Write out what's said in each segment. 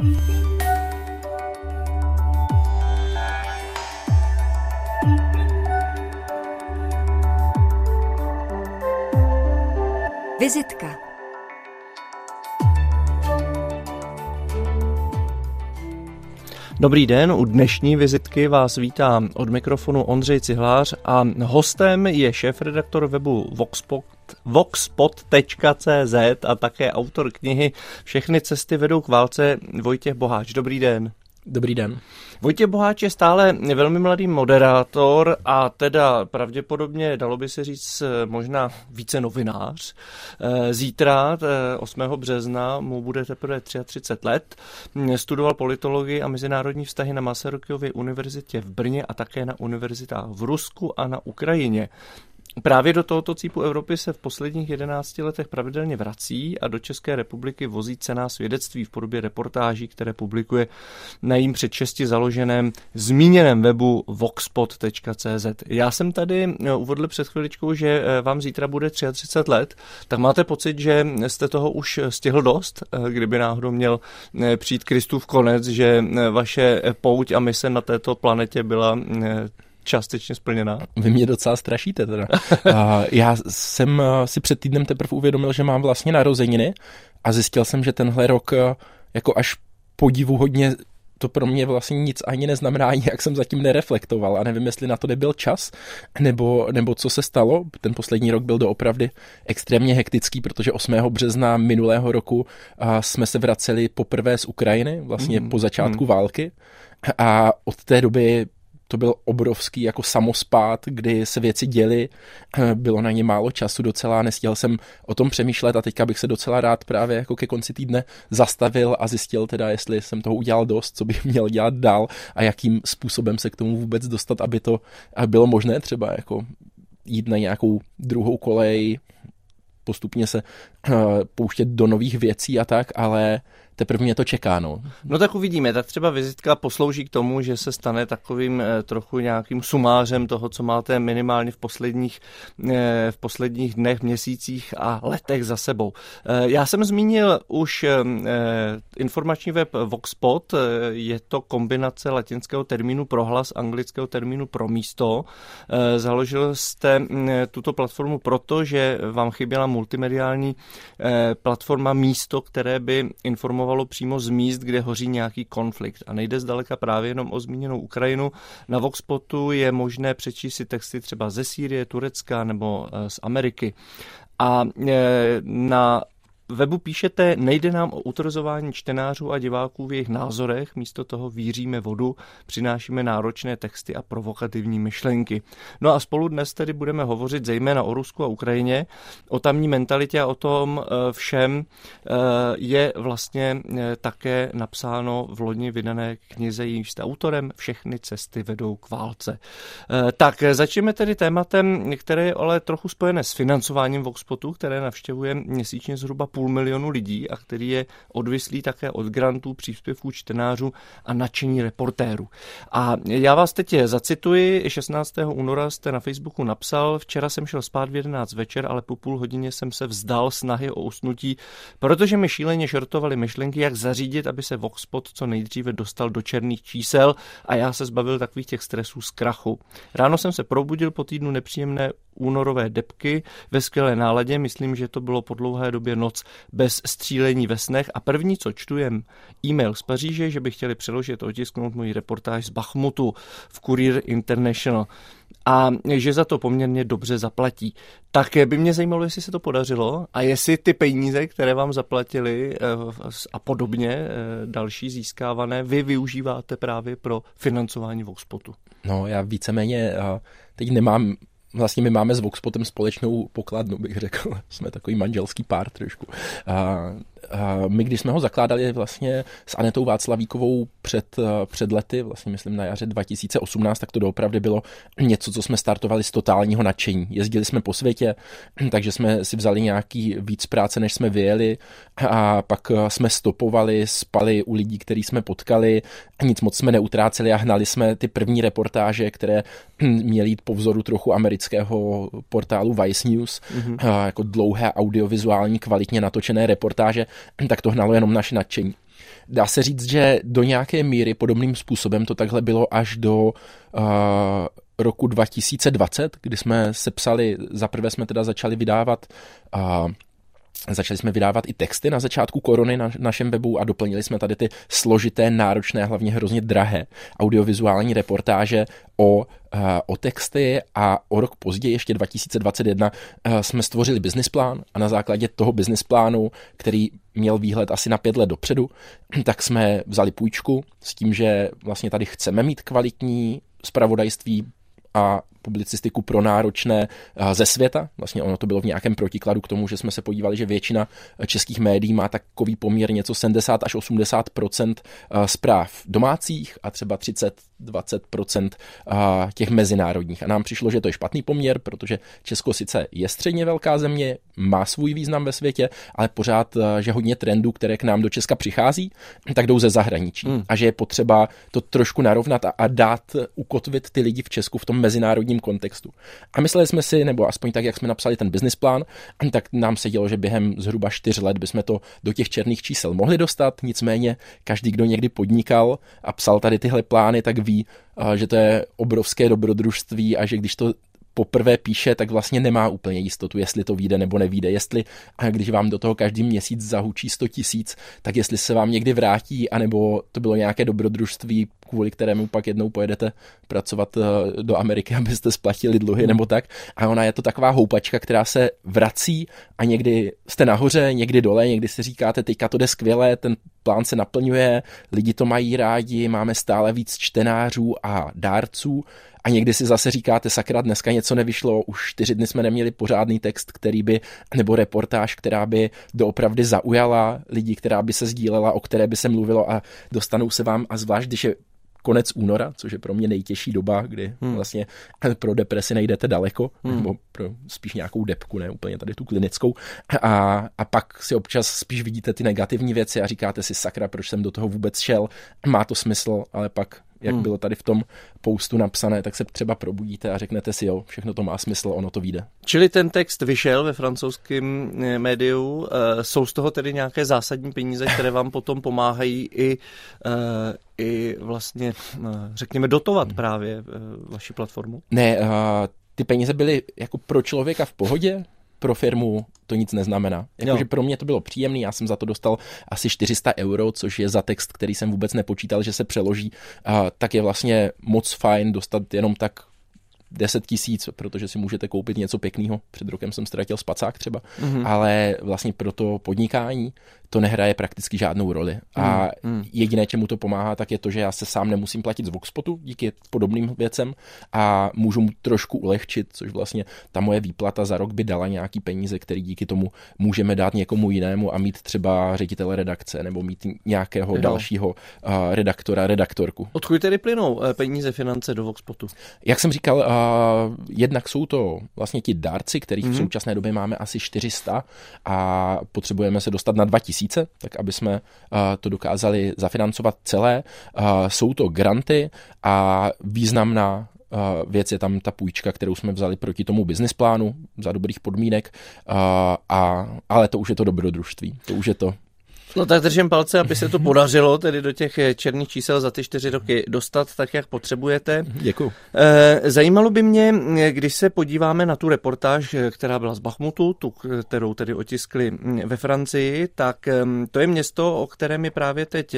Vizitka. Dobrý den, u dnešní vizitky vás vítám. Od mikrofonu Ondřej Cihlář a hostem je šéf-redaktor webu Voxpot, voxpot.cz a také autor knihy Všechny cesty vedou k válce Vojtěch Boháč. Dobrý den. Dobrý den. Vojtěch Boháč je stále velmi mladý moderátor a teda pravděpodobně, dalo by se říct, možná více novinář. Eh, zítra, 8. Eh, března, mu bude teprve 33 let. Studoval politologii a mezinárodní vztahy na Masarykově univerzitě v Brně a také na univerzitách v Rusku a na Ukrajině. Právě do tohoto cípu Evropy se v posledních 11 letech pravidelně vrací a do České republiky vozí cená svědectví v podobě reportáží, které publikuje na jím před česti založeném zmíněném webu voxpot.cz. Já jsem tady eh, uvedl před chviličkou, že eh, vám zítra bude 33 let, tak máte pocit, že jste toho už stihl dost, eh, kdyby náhodou měl přijít Kristův konec, že vaše pouť a mise na této planetě byla částečně splněná. Vy mě docela strašíte teda. Já jsem eh, si před týdnem teprve uvědomil, že mám vlastně narozeniny a zjistil jsem, že tenhle rok eh, jako až podivu hodně to pro mě vlastně nic ani neznamená, jak jsem zatím nereflektoval a nevím, jestli na to nebyl čas, nebo, nebo co se stalo. Ten poslední rok byl doopravdy extrémně hektický, protože 8. března minulého roku jsme se vraceli poprvé z Ukrajiny, vlastně mm, po začátku mm. války a od té doby to byl obrovský jako samospát, kdy se věci děly, bylo na ně málo času docela, nestihl jsem o tom přemýšlet a teďka bych se docela rád právě jako ke konci týdne zastavil a zjistil teda, jestli jsem toho udělal dost, co bych měl dělat dál a jakým způsobem se k tomu vůbec dostat, aby to bylo možné třeba jako jít na nějakou druhou kolej, postupně se pouštět do nových věcí a tak, ale teprve mě to čeká. No. no tak uvidíme, tak třeba vizitka poslouží k tomu, že se stane takovým eh, trochu nějakým sumářem toho, co máte minimálně v posledních, eh, v posledních dnech, měsících a letech za sebou. Eh, já jsem zmínil už informační web Voxpot, je to kombinace latinského termínu pro hlas, anglického termínu pro místo. Založil jste mm, tuto platformu proto, že vám chyběla multimediální platforma místo, které by informovalo informovalo přímo z míst, kde hoří nějaký konflikt. A nejde zdaleka právě jenom o zmíněnou Ukrajinu. Na Voxpotu je možné přečíst si texty třeba ze Sýrie, Turecka nebo eh, z Ameriky. A eh, na webu píšete, nejde nám o utrzování čtenářů a diváků v jejich názorech, místo toho víříme vodu, přinášíme náročné texty a provokativní myšlenky. No a spolu dnes tedy budeme hovořit zejména o Rusku a Ukrajině, o tamní mentalitě a o tom eh, všem eh, je vlastně eh, také napsáno v loni vydané knize, jímž jste autorem Všechny cesty vedou k válce. Tak začneme tedy tématem, které je ale trochu spojené s financováním Voxpotu, které navštěvuje měsíčně zhruba půl půl milionu lidí a který je odvislý také od grantů, příspěvků čtenářů a nadšení reportérů. A já vás teď zacituji, 16. února jste na Facebooku napsal, včera jsem šel spát v 11 večer, ale po půl hodině jsem se vzdal snahy o usnutí, protože mi šíleně šertovaly myšlenky, jak zařídit, aby se Voxpot co nejdříve dostal do černých čísel a já se zbavil takových těch stresů z krachu. Ráno jsem se probudil po týdnu nepříjemné únorové depky ve skvělé náladě, myslím, že to bylo po dlouhé době noc bez střílení ve snech a první, co čtujem, e-mail z Paříže, že by chtěli přeložit, otisknout můj reportáž z Bachmutu v Courier International a že za to poměrně dobře zaplatí. Tak by mě zajímalo, jestli se to podařilo a jestli ty peníze, které vám zaplatili eh, a podobně eh, další získávané, vy využíváte právě pro financování Voxpotu. No já víceméně teď nemám vlastně my máme s Voxpotem společnou pokladnu, bych řekl. Jsme takový manželský pár trošku. A my, když jsme ho zakládali vlastně s Anetou Václavíkovou před, před lety, vlastně myslím na jaře 2018, tak to doopravdy bylo něco, co jsme startovali z totálního nadšení. Jezdili jsme po světě, takže jsme si vzali nějaký víc práce, než jsme vyjeli a pak jsme stopovali, spali u lidí, který jsme potkali, nic moc jsme neutráceli a hnali jsme ty první reportáže, které měly jít po vzoru trochu amerického portálu Vice News, mm-hmm. jako dlouhé audiovizuální kvalitně natočené reportáže tak to hnalo jenom naše nadšení. dá se říct, že do nějaké míry podobným způsobem to takhle bylo až do uh, roku 2020, kdy jsme sepsali, zaprvé jsme teda začali vydávat uh, Začali jsme vydávat i texty na začátku korony na našem webu a doplnili jsme tady ty složité, náročné, hlavně hrozně drahé audiovizuální reportáže o, eh, o texty a o rok později, ještě 2021, eh, jsme stvořili business plán a na základě toho business plánu, který měl výhled asi na pět let dopředu, tak jsme vzali půjčku s tím, že vlastně tady chceme mít kvalitní spravodajství a publicistiku pro náročné eh, ze světa. Vlastně ono to bylo v nějakém protikladu k tomu, že jsme se podívali, že většina eh, českých médií má takový poměr něco 70 až 80 eh, zpráv domácích a třeba 30 20% těch mezinárodních. A nám přišlo, že to je špatný poměr, protože Česko sice je středně velká země, má svůj význam ve světě, ale pořád, že hodně trendů, které k nám do Česka přichází, tak jdou ze zahraničí. Hmm. A že je potřeba to trošku narovnat a, a dát, ukotvit ty lidi v Česku v tom mezinárodním mezinárodním kontextu. A mysleli jsme si, nebo aspoň tak, jak jsme napsali ten business plán, tak nám se dělo, že během zhruba čtyř let bychom to do těch černých čísel mohli dostat, nicméně každý, kdo někdy podnikal a psal tady tyhle plány, tak ví, že to je obrovské dobrodružství a že když to poprvé píše, tak vlastně nemá úplně jistotu, jestli to vyjde nebo nevíde. Jestli, a když vám do toho každý měsíc zahučí 100 tisíc, tak jestli se vám někdy vrátí, anebo to bylo nějaké dobrodružství, kvůli kterému pak jednou pojedete pracovat eh, do Ameriky, abyste splatili dluhy nebo tak. A ona je to taková houpačka, která se vrací a někdy jste nahoře, někdy dole, někdy si říkáte, teďka to jde skvěle, ten plán se naplňuje, lidi to mají rádi, máme stále víc čtenářů a dárců a někdy si zase říkáte, sakra, dneska něco nevyšlo, už čtyři dny jsme neměli pořádný text, který by, nebo reportáž, která by doopravdy zaujala lidi, která by se sdílela, o které by se mluvilo a dostanou se vám, a zvlášť, když je konec února, což je pro mě nejtěžší doba, kdy hmm. vlastně pro depresi nejdete daleko, hmm. nebo pro spíš nějakou depku, ne úplně tady tu klinickou. A, a pak si občas spíš vidíte ty negativní věci a říkáte si, sakra, proč jsem do toho vůbec šel, má to smysl, ale pak jak hmm. bylo tady v tom postu napsané, tak se třeba probudíte a řeknete si, jo, všechno to má smysl, ono to vyjde. Čili ten text vyšel ve francouzském eh, médiu, eh, jsou z toho tedy nějaké zásadní peníze, které vám potom pomáhají i, eh, i vlastně, řekněme, dotovat hmm. právě vaši platformu? Ne, ty peníze byly jako pro člověka v pohodě, pro firmu to nic neznamená. Jakože pro mě to bylo příjemné, já jsem za to dostal asi 400 euro, což je za text, který jsem vůbec nepočítal, že se přeloží, a tak je vlastně moc fajn dostat jenom tak 10 tisíc, protože si můžete koupit něco pěkného. Před rokem jsem ztratil spacák třeba, mm-hmm. ale vlastně pro to podnikání to nehraje prakticky žádnou roli. A mm. jediné, čemu to pomáhá, tak je to, že já se sám nemusím platit z Voxpotu díky podobným věcem a můžu mu trošku ulehčit, což vlastně ta moje výplata za rok by dala nějaký peníze, který díky tomu můžeme dát někomu jinému a mít třeba ředitele redakce nebo mít nějakého jo. dalšího uh, redaktora, redaktorku. Odkud tedy plynou eh, peníze, finance do Voxpotu? Jak jsem říkal, uh, jednak jsou to vlastně ti dárci, kterých mm. v mhm. současné době máme asi 400 a potřebujeme se dostat na 2000 tisíce, tak aby jsme to dokázali zafinancovat celé. Jsou to granty a významná věc je tam ta půjčka, kterou jsme vzali proti tomu business plánu za dobrých podmínek, a, ale to už je to dobrodružství, to už je to No tak držím palce, aby se to podařilo tedy do těch eh, černých čísel za ty čtyři roky dostat tak, jak potřebujete. Děkuji. Eh, zajímalo by mě, eh, když se podíváme na tu reportáž, která byla z Bachmutu, tu, kterou tedy otiskli hm, ve Francii, tak hm, to je město, o kterém je právě teď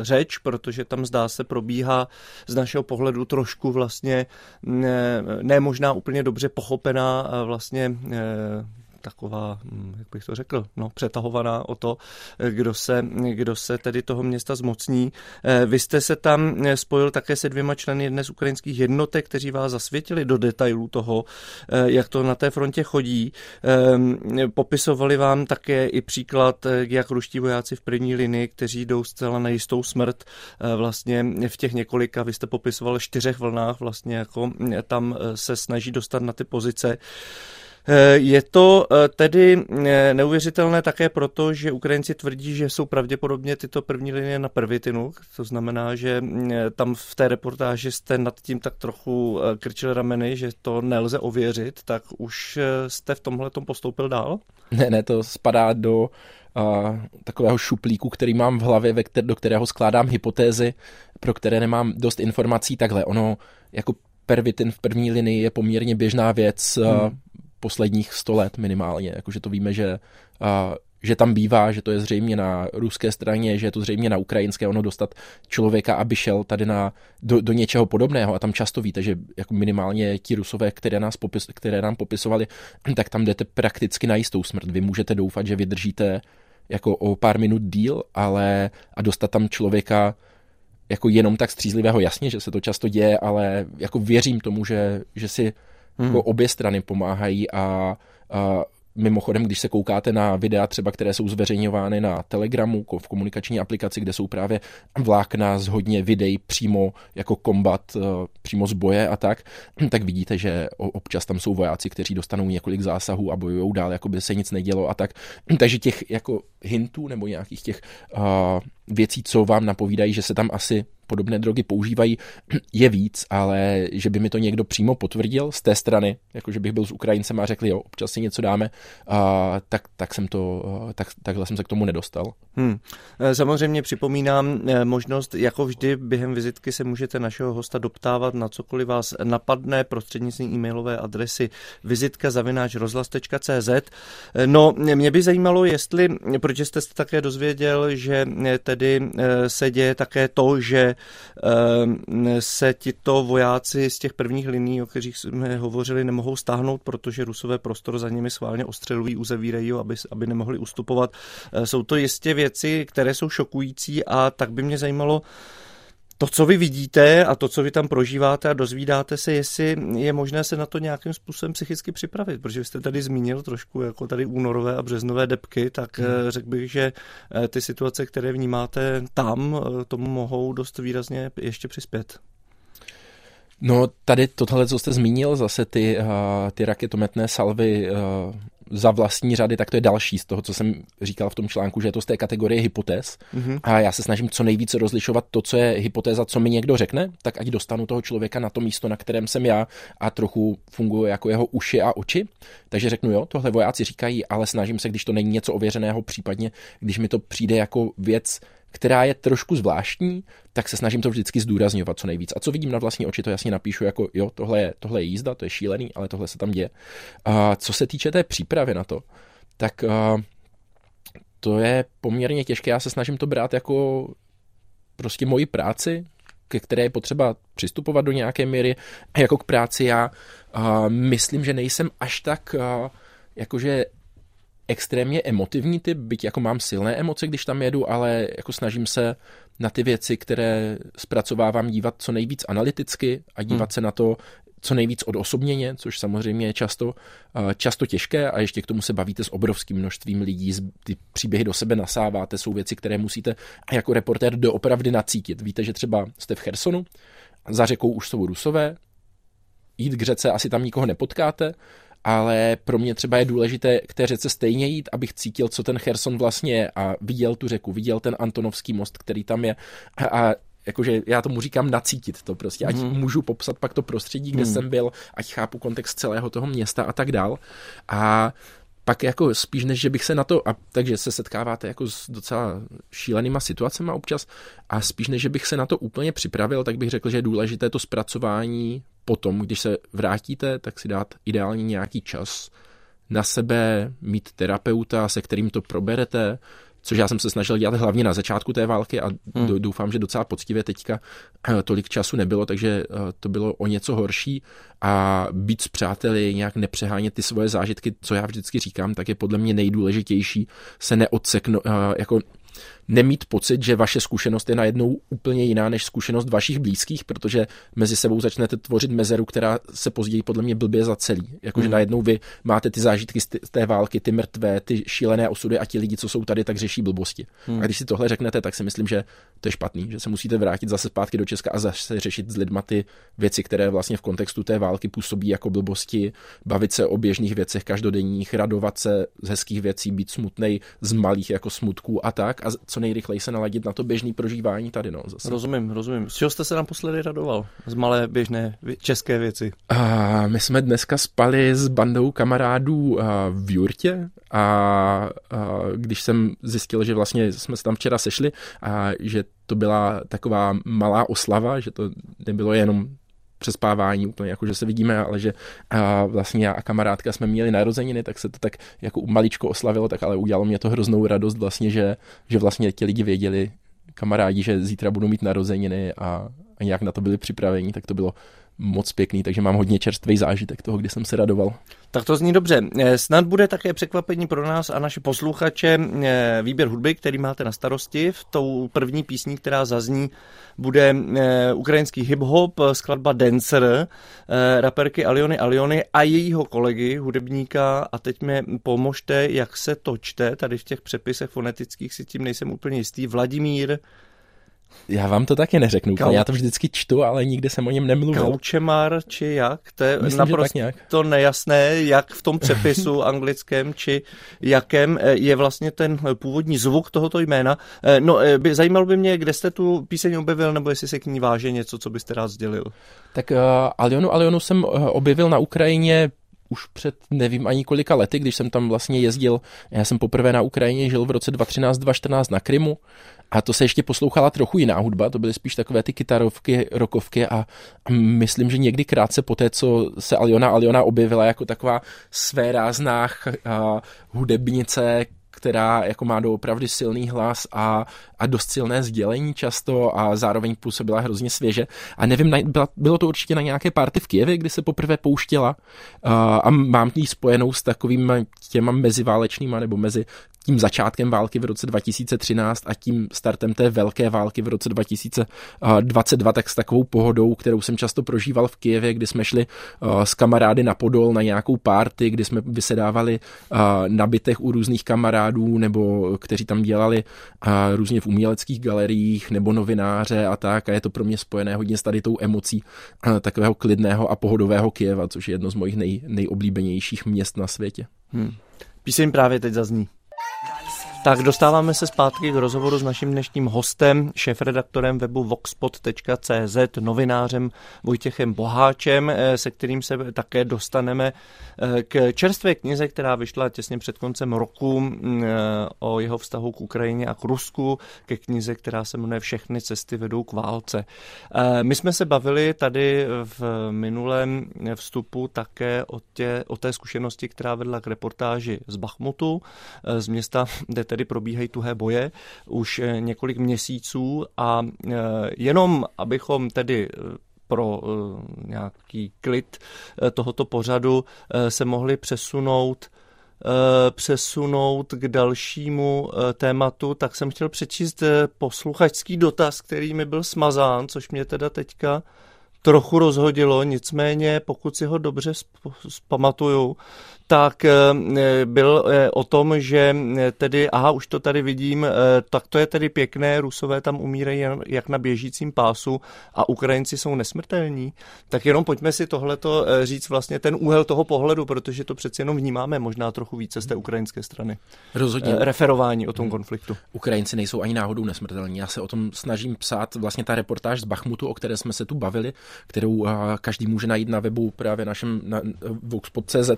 řeč, protože tam zdá se probíhá z našeho pohledu trošku vlastně ne, ne možná úplně dobře pochopená vlastně taková, hm, jak bych to řekl, no, přetahovaná o to, kdo se, kdo se tedy toho města zmocní. Eh, vy jste se tam eh, spojil také se dvěma členy jedné z ukrajinských jednotek, kteří vás zasvětili do detailů toho, eh, jak to na té frontě chodí. Popisovali vám také i příklad, jak ruští vojáci v první linii, kteří jdou zcela na jistou smrt vlastně v těch několika, vy jste popisoval čtyřech vlnách vlastně jako tam se snaží dostat na ty pozice. Eh, je to eh, tedy eh, neuvěřitelné také proto, že Ukrajinci tvrdí, že jsou pravděpodobně tyto první linie na prvitinu, to znamená, že tam v té reportáži jste nad tím tak trochu krčil rameny, že to nelze ověřit, tak už jste v tomhle tom postoupil dál? Ne, ne, to spadá do uh, takového šuplíku, který mám v hlavě, ve kter- do kterého skládám hypotézy, pro které nemám dost informací. Takhle, ono jako pervitin v první linii je poměrně běžná věc. Hmm posledních sto let minimálně. Jakože to víme, že, a, že tam bývá, že to je zřejmě na ruské straně, že je to zřejmě na ukrajinské, ono dostat člověka, aby šel tady na, do, do něčeho podobného a tam často víte, že jako minimálně ti rusové, které, nás popis, které nám popisovali, tak tam jdete prakticky na jistou smrt. Vy můžete doufat, že vydržíte jako o pár minut díl, ale a dostat tam člověka jako jenom tak střízlivého, jasně, že se to často děje, ale jako věřím tomu, že, že si Hmm. Jako obě strany pomáhají a, a Mimochodem, když se koukáte na videa třeba, které jsou zveřejňovány na Telegramu, v komunikační aplikaci, kde jsou právě vlákna z hodně videí přímo jako kombat, eh, přímo z boje a tak, tak vidíte, že občas tam jsou vojáci, kteří dostanou několik zásahů a bojují dál, jako by se nic nedělo a tak. Takže těch jako hintů nebo nějakých těch uh, věcí, co vám napovídají, že se tam asi podobné drogy používají, je víc, ale že by mi to někdo přímo potvrdil z té strany, jako že bych byl s Ukrajincem a řekl, jo, občas si něco dáme, a, tak, tak jsem to, tak, takhle jsem se k tomu nedostal. Hmm. E, samozřejmě připomínám e, možnost, jako vždy během vizitky se můžete našeho hosta doptávat na cokoliv vás napadne prostřednictvím e-mailové adresy vizitka zavináč rozhlas.cz. E, no, mě by zajímalo, jestli, protože jste se také dozvěděl, že tedy se děje také to, že Ehm, se tito vojáci z těch prvních liní, o kterých jsme hovořili, nemohou stáhnout, protože rusové prostor za nimi sválně ostřelují, uzavírají aby, aby nemohli ustupovat. Eh, jsou to jistě věci, které jsou šokující a tak by mě zajímalo, to, co vy vidíte a to, co vy tam prožíváte a dozvídáte se, jestli je možné se na to nějakým způsobem psychicky připravit, protože jste tady zmínil trošku jako tady únorové a březnové depky, tak hmm. Eh, řekl bych, že eh, ty situace, které vnímáte tam, eh, tomu mohou dost výrazně ještě přispět. No tady tohle, co jste zmínil, zase ty, ty raketometné salvy za vlastní řady, tak to je další z toho, co jsem říkal v tom článku, že je to z té kategorie hypotéz. Mm-hmm. A já se snažím co nejvíce rozlišovat to, co je hypotéza, co mi někdo řekne, tak ať dostanu toho člověka na to místo, na kterém jsem já a trochu funguje jako jeho uši a oči. Takže řeknu, jo, tohle vojáci říkají, ale snažím se, když to není něco ověřeného, případně když mi to přijde jako věc, která je trošku zvláštní, tak se snažím to vždycky zdůrazňovat co nejvíc. A co vidím na vlastní oči, to jasně napíšu jako, jo, tohle je, tohle je jízda, to je šílený, ale tohle se tam děje. A co se týče té přípravy na to, tak a, to je poměrně těžké. Já se snažím to brát jako prostě moji práci, ke které je potřeba přistupovat do nějaké míry. Jako k práci já a, myslím, že nejsem až tak a, jakože extrémně emotivní typ, byť jako mám silné emoce, když tam jedu, ale jako snažím se na ty věci, které zpracovávám, dívat co nejvíc analyticky a dívat hmm. se na to co nejvíc odosobněně, což samozřejmě je často, často těžké a ještě k tomu se bavíte s obrovským množstvím lidí, ty příběhy do sebe nasáváte, jsou věci, které musíte jako reportér doopravdy nacítit. Víte, že třeba jste v Chersonu, za řekou už jsou rusové, jít k řece asi tam nikoho nepotkáte, ale pro mě třeba je důležité k té řece stejně jít, abych cítil, co ten Cherson vlastně je a viděl tu řeku, viděl ten Antonovský most, který tam je a, a jakože já tomu říkám nacítit to prostě, ať mm. můžu popsat pak to prostředí, kde mm. jsem byl, ať chápu kontext celého toho města a tak dál. A pak jako spíš než, že bych se na to, a takže se setkáváte jako s docela šílenýma situacemi občas a spíš než, že bych se na to úplně připravil, tak bych řekl, že je důležité to zpracování potom, když se vrátíte, tak si dát ideálně nějaký čas na sebe, mít terapeuta, se kterým to proberete, což já jsem se snažil dělat hlavně na začátku té války a hmm. doufám, že docela poctivě teďka eh, tolik času nebylo, takže eh, to bylo o něco horší a být s přáteli, nějak nepřehánět ty svoje zážitky, co já vždycky říkám, tak je podle mě nejdůležitější se neodseknout, eh, jako nemít pocit, že vaše zkušenost je najednou úplně jiná než zkušenost vašich blízkých, protože mezi sebou začnete tvořit mezeru, která se později podle mě blbě zacelí. Jakože hmm. najednou vy máte ty zážitky z té války, ty mrtvé, ty šílené osudy a ti lidi, co jsou tady, tak řeší blbosti. Hmm. A když si tohle řeknete, tak si myslím, že to je špatný, že se musíte vrátit zase zpátky do Česka a zase řešit s lidma ty věci, které vlastně v kontextu té války působí jako blbosti, bavit se o běžných věcech každodenních, radovat se z hezkých věcí, být smutnej z malých jako smutků a tak a co nejrychleji se naladit na to běžné prožívání tady. No, zase. Rozumím, rozumím. Z čeho jste se naposledy radoval? Z malé běžné české věci? A my jsme dneska spali s bandou kamarádů v Jurtě a, a když jsem zjistil, že vlastně jsme se tam včera sešli a že to byla taková malá oslava, že to nebylo jenom přespávání úplně, jako že se vidíme, ale že a vlastně já a kamarádka jsme měli narozeniny, tak se to tak jako maličko oslavilo, tak ale udělalo mě to hroznou radost vlastně, že, že vlastně ti lidi věděli, kamarádi, že zítra budou mít narozeniny a, a nějak na to byli připraveni, tak to bylo moc pěkný, takže mám hodně čerstvý zážitek toho, kdy jsem se radoval. Tak to zní dobře. Eh, snad bude také překvapení pro nás a naše posluchače eh, výběr hudby, který máte na starosti. V tou první písní, která zazní, bude eh, ukrajinský hip-hop, skladba Dancer, raperky Aliony Aliony a jejího kolegy, hudebníka. A teď mi pomožte, jak se to čte. Tady v těch přepisech fonetických si tím nejsem úplně jistý. Vladimír já vám to taky neřeknu Kau... Já to vždycky čtu, ale nikdy jsem o něm nemluvil. Kaučemar, či jak? To je Myslím, naprosto to nejasné, jak v tom přepisu anglickém, či jakém eh, je vlastně ten původní zvuk tohoto jména. Eh, no, eh, by, zajímalo by mě, kde jste tu píseň objevil, nebo jestli se k ní váže něco, co byste rád sdělil. Tak uh, Alionu Alionu jsem objevil na Ukrajině už před nevím ani kolika lety, když jsem tam vlastně jezdil. Já jsem poprvé na Ukrajině žil v roce 2013-2014 na Krymu a to se ještě poslouchala trochu jiná hudba, to byly spíš takové ty kytarovky, rokovky a, a myslím, že někdy krátce po té, co se Aliona Aliona objevila jako taková své rázná hudebnice, která jako má doopravdy silný hlas a, a dost silné sdělení často a zároveň působila hrozně svěže. A nevím, byla, bylo to určitě na nějaké party v Kijevě, kdy se poprvé pouštěla a mám ji spojenou s takovými těma meziválečnýma nebo mezi tím začátkem války v roce 2013 a tím startem té velké války v roce 2022, tak s takovou pohodou, kterou jsem často prožíval v Kijevě, kdy jsme šli s kamarády na Podol na nějakou párty, kdy jsme vysedávali na bytech u různých kamarádů, nebo kteří tam dělali různě v uměleckých galeriích, nebo novináře a tak. A je to pro mě spojené hodně s tady tou emocí takového klidného a pohodového Kijeva, což je jedno z mojich nej, nejoblíbenějších měst na světě. Hmm. Píseň právě teď zazní. Tak dostáváme se zpátky k rozhovoru s naším dnešním hostem, šéfredaktorem webu voxpot.cz, novinářem Vojtěchem Boháčem, eh, se kterým se také dostaneme eh, k čerstvé knize, která vyšla těsně před koncem roku mm, eh, o jeho vztahu k Ukrajině a k Rusku, ke knize, která se jmenuje Všechny cesty vedou k válce. My jsme se bavili tady v minulém vstupu také o, tě, o té zkušenosti, která vedla k reportáži z Bachmutu, z města, kde tedy probíhají tuhé boje už eh, několik měsíců a eh, jenom abychom tedy eh, pro nějaký klid tohoto pořadu se mohli přesunout přesunout k dalšímu tématu, tak jsem chtěl přečíst posluchačský dotaz, který mi byl smazán, což mě teda teďka trochu rozhodilo, nicméně pokud si ho dobře zpamatuju, tak eh, byl eh, o tom, že eh, tedy, aha, už to tady vidím, tak to je tedy pěkné, Rusové tam umírají jak na běžícím pásu a Ukrajinci jsou nesmrtelní. Tak jenom pojďme si tohleto říct vlastně ten úhel toho pohledu, protože to přeci jenom vnímáme možná trochu více z té ukrajinské strany. Rozhodně. Referování o tom hmm. konfliktu. Ukrajinci nejsou ani náhodou nesmrtelní. Já se o tom snažím psát vlastně ta reportáž z Bachmutu, o které jsme se tu bavili, kterou každý může najít na webu právě našem na voxpod.cz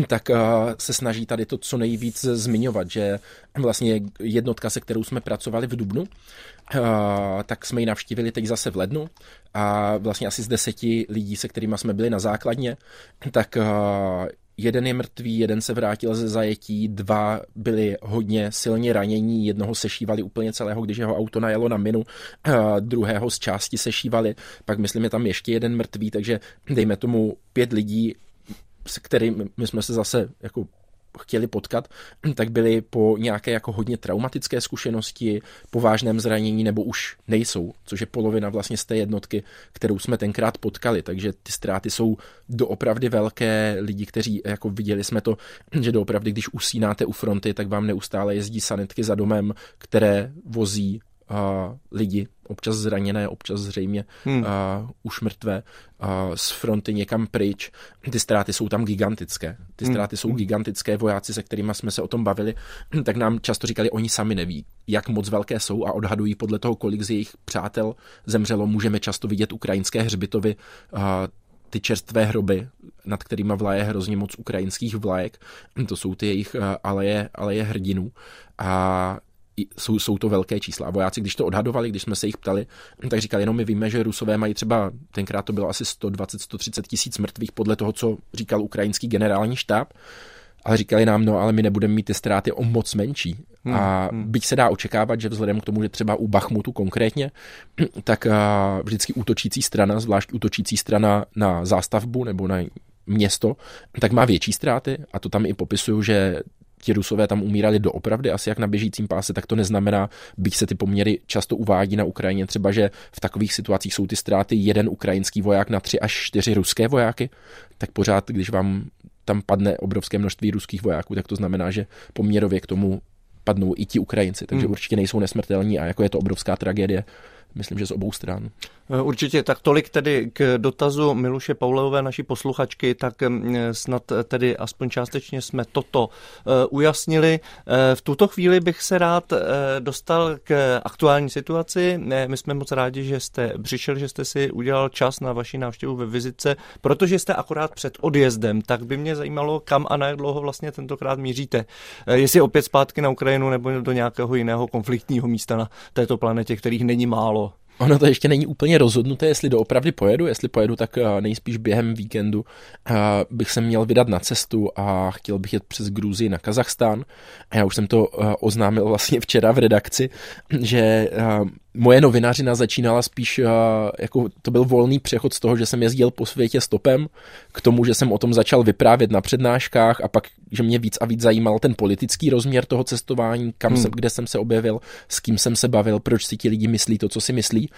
tak eh, se snaží tady to co nejvíc zmiňovat, že vlastně jednotka, se kterou jsme pracovali v Dubnu, eh, tak jsme ji navštívili teď zase v lednu a vlastně asi z deseti lidí, se kterými jsme byli na základně, tak eh, jeden je mrtvý, jeden se vrátil ze zajetí, dva byli hodně silně ranění, jednoho sešívali úplně celého, když jeho auto najelo na minu, druhého z části sešívali, pak myslím je tam ještě jeden mrtvý, takže dejme tomu pět lidí se kterým my jsme se zase jako chtěli potkat, tak byli po nějaké jako hodně traumatické zkušenosti, po vážném zranění nebo už nejsou, což je polovina vlastně z té jednotky, kterou jsme tenkrát potkali, takže ty ztráty jsou doopravdy velké, lidi, kteří jako viděli jsme to, že doopravdy, když usínáte u fronty, tak vám neustále jezdí sanitky za domem, které vozí lidi, občas zraněné, občas zřejmě hmm. uh, už mrtvé, uh, z fronty někam pryč. Ty ztráty jsou tam gigantické. Ty hmm. ztráty hmm. jsou gigantické. Vojáci, se kterými jsme se o tom bavili, tak nám často říkali, oni sami neví, jak moc velké jsou a odhadují podle toho, kolik z jejich přátel zemřelo. Můžeme často vidět ukrajinské hřbitovy, uh, ty čerstvé hroby, nad kterými vlaje hrozně moc ukrajinských vlajek. To jsou ty jejich aleje, aleje hrdinů. A jsou, jsou to velké čísla. A vojáci, když to odhadovali, když jsme se jich ptali, tak říkali, jenom my víme, že Rusové mají třeba, tenkrát to bylo asi 120-130 tisíc mrtvých podle toho, co říkal ukrajinský generální štáb, ale říkali nám, no ale my nebudeme mít ty ztráty o moc menší. Hmm, a hmm. byť se dá očekávat, že vzhledem k tomu, že třeba u Bachmutu konkrétně, tak vždycky útočící strana, zvlášť útočící strana na zástavbu nebo na město, tak má větší ztráty a to tam i popisuju, že ti Rusové tam umírali doopravdy asi jak na běžícím páse, tak to neznamená, byť se ty poměry často uvádí na Ukrajině, třeba, že v takových situacích jsou ty ztráty jeden ukrajinský voják na tři až čtyři ruské vojáky, tak pořád, když vám tam padne obrovské množství ruských vojáků, tak to znamená, že poměrově k tomu padnou i ti Ukrajinci, takže hmm. určitě nejsou nesmrtelní a jako je to obrovská tragédie myslím, že z obou stran. Eh, určitě, tak tolik tedy k dotazu Miluše Paulové, naší posluchačky, tak mm, snad tedy aspoň částečně jsme toto eh, ujasnili. Eh, v tuto chvíli bych se rád dostal k aktuální situaci. My jsme moc rádi, že jste přišel, že jste si udělal čas na vaši návštěvu ve vizitce, protože jste akorát před odjezdem, tak by mě zajímalo, kam a na jak dlouho vlastně tentokrát míříte. Jestli opět zpátky na Ukrajinu nebo do nějakého jiného konfliktního místa na této planetě, kterých není málo. Ono to ještě není úplně rozhodnuté, jestli doopravdy pojedu. Jestli pojedu, tak eh, nejspíš během víkendu eh, bych se měl vydat na cestu a chtěl bych jet přes Gruzii na Kazachstán. Já už jsem to eh, oznámil vlastně včera v redakci, že moje novinařina začínala spíš, uh, jako to byl volný přechod z toho, že jsem jezdil po světě stopem, k tomu, že jsem o tom začal vyprávět na přednáškách a pak, že mě víc a víc zajímal ten politický rozměr toho cestování, kam hmm. jsem, kde jsem se objevil, s kým jsem se bavil, proč si ti lidi myslí to, co si myslí.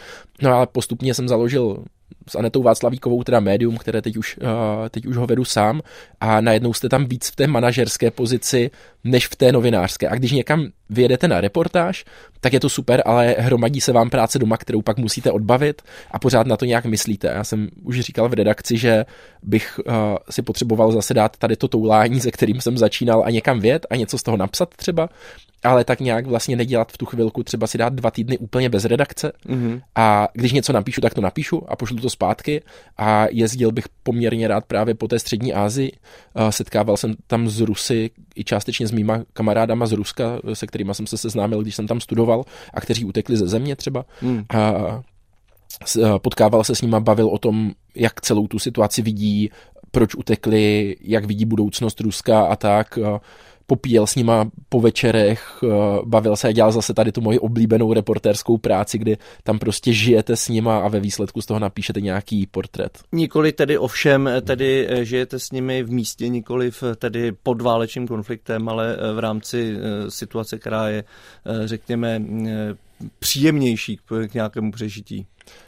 No ale postupně jsem založil s Anetou Václavíkovou, teda médium, které teď už, uh, teď už ho vedu sám a najednou jste tam víc v té manažerské pozici, než v té novinářské. A když někam vyjedete na reportáž, tak je to super, ale hromadí se vám práce doma, kterou pak musíte odbavit a pořád na to nějak myslíte. Já jsem už říkal v redakci, že bych uh, si potřeboval zase dát tady to toulání, se kterým jsem začínal a někam vět a něco z toho napsat třeba ale tak nějak vlastně nedělat v tu chvilku, třeba si dát dva týdny úplně bez redakce mm-hmm. a když něco napíšu, tak to napíšu a pošlu to zpátky a jezdil bych poměrně rád právě po té střední Asii. Setkával jsem tam z Rusy i částečně s mýma kamarádama z Ruska, se kterými jsem se seznámil, když jsem tam studoval a kteří utekli ze země třeba. Mm. A potkával se s nima, bavil o tom, jak celou tu situaci vidí, proč utekli, jak vidí budoucnost Ruska a tak popíjel s nima po večerech, eh, bavil se a dělal zase tady tu moji oblíbenou reportérskou práci, kdy tam prostě žijete s nima a ve výsledku z toho napíšete nějaký portrét. Nikoli tedy ovšem, tedy eh, žijete s nimi v místě, nikoli tedy pod válečným konfliktem, ale eh, v rámci situace, která je, řekněme, příjemnější k nějakému přežití.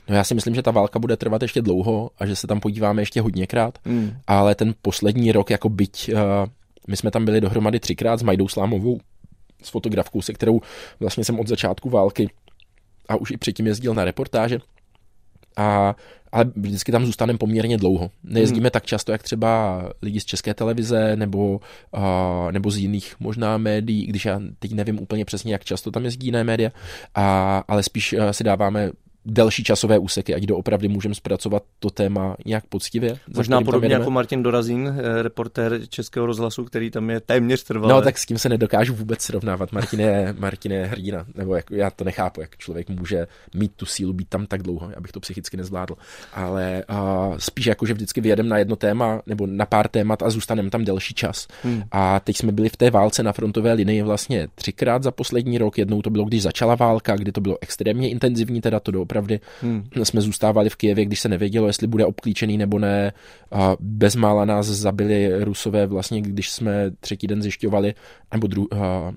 No já si myslím, že ta válka bude trvat ještě dlouho a že se tam podíváme ještě hodněkrát, hmm. ale ten poslední rok jako byť my jsme tam byli dohromady třikrát s Majdou Slámovou, s fotografkou, se kterou vlastně jsem od začátku války a už i předtím jezdil na reportáže. A, ale vždycky tam zůstaneme poměrně dlouho. Nejezdíme hmm. tak často, jak třeba lidi z české televize nebo, uh, nebo z jiných možná médií, když já teď nevím úplně přesně, jak často tam jezdí jiné média, a, ale spíš uh, si dáváme delší časové úseky, ať doopravdy můžeme zpracovat to téma nějak poctivě. Možná podobně jako Martin Dorazín, eh, reportér Českého rozhlasu, který tam je téměř trvalý. No tak s tím se nedokážu vůbec srovnávat. Martin je, Martin je hrdina, nebo jak, já to nechápu, jak člověk může mít tu sílu být tam tak dlouho, já bych to psychicky nezvládl. Ale uh, spíš jako, že vždycky vyjedeme na jedno téma nebo na pár témat a zůstaneme tam delší čas. Hmm. A teď jsme byli v té válce na frontové linii vlastně třikrát za poslední rok. Jednou to bylo, když začala válka, kdy to bylo extrémně intenzivní, teda to do doopravdy hmm. jsme zůstávali v Kijevě, když se nevědělo, jestli bude obklíčený nebo ne. A bezmála nás zabili Rusové vlastně, když jsme třetí den zjišťovali, nebo, dru,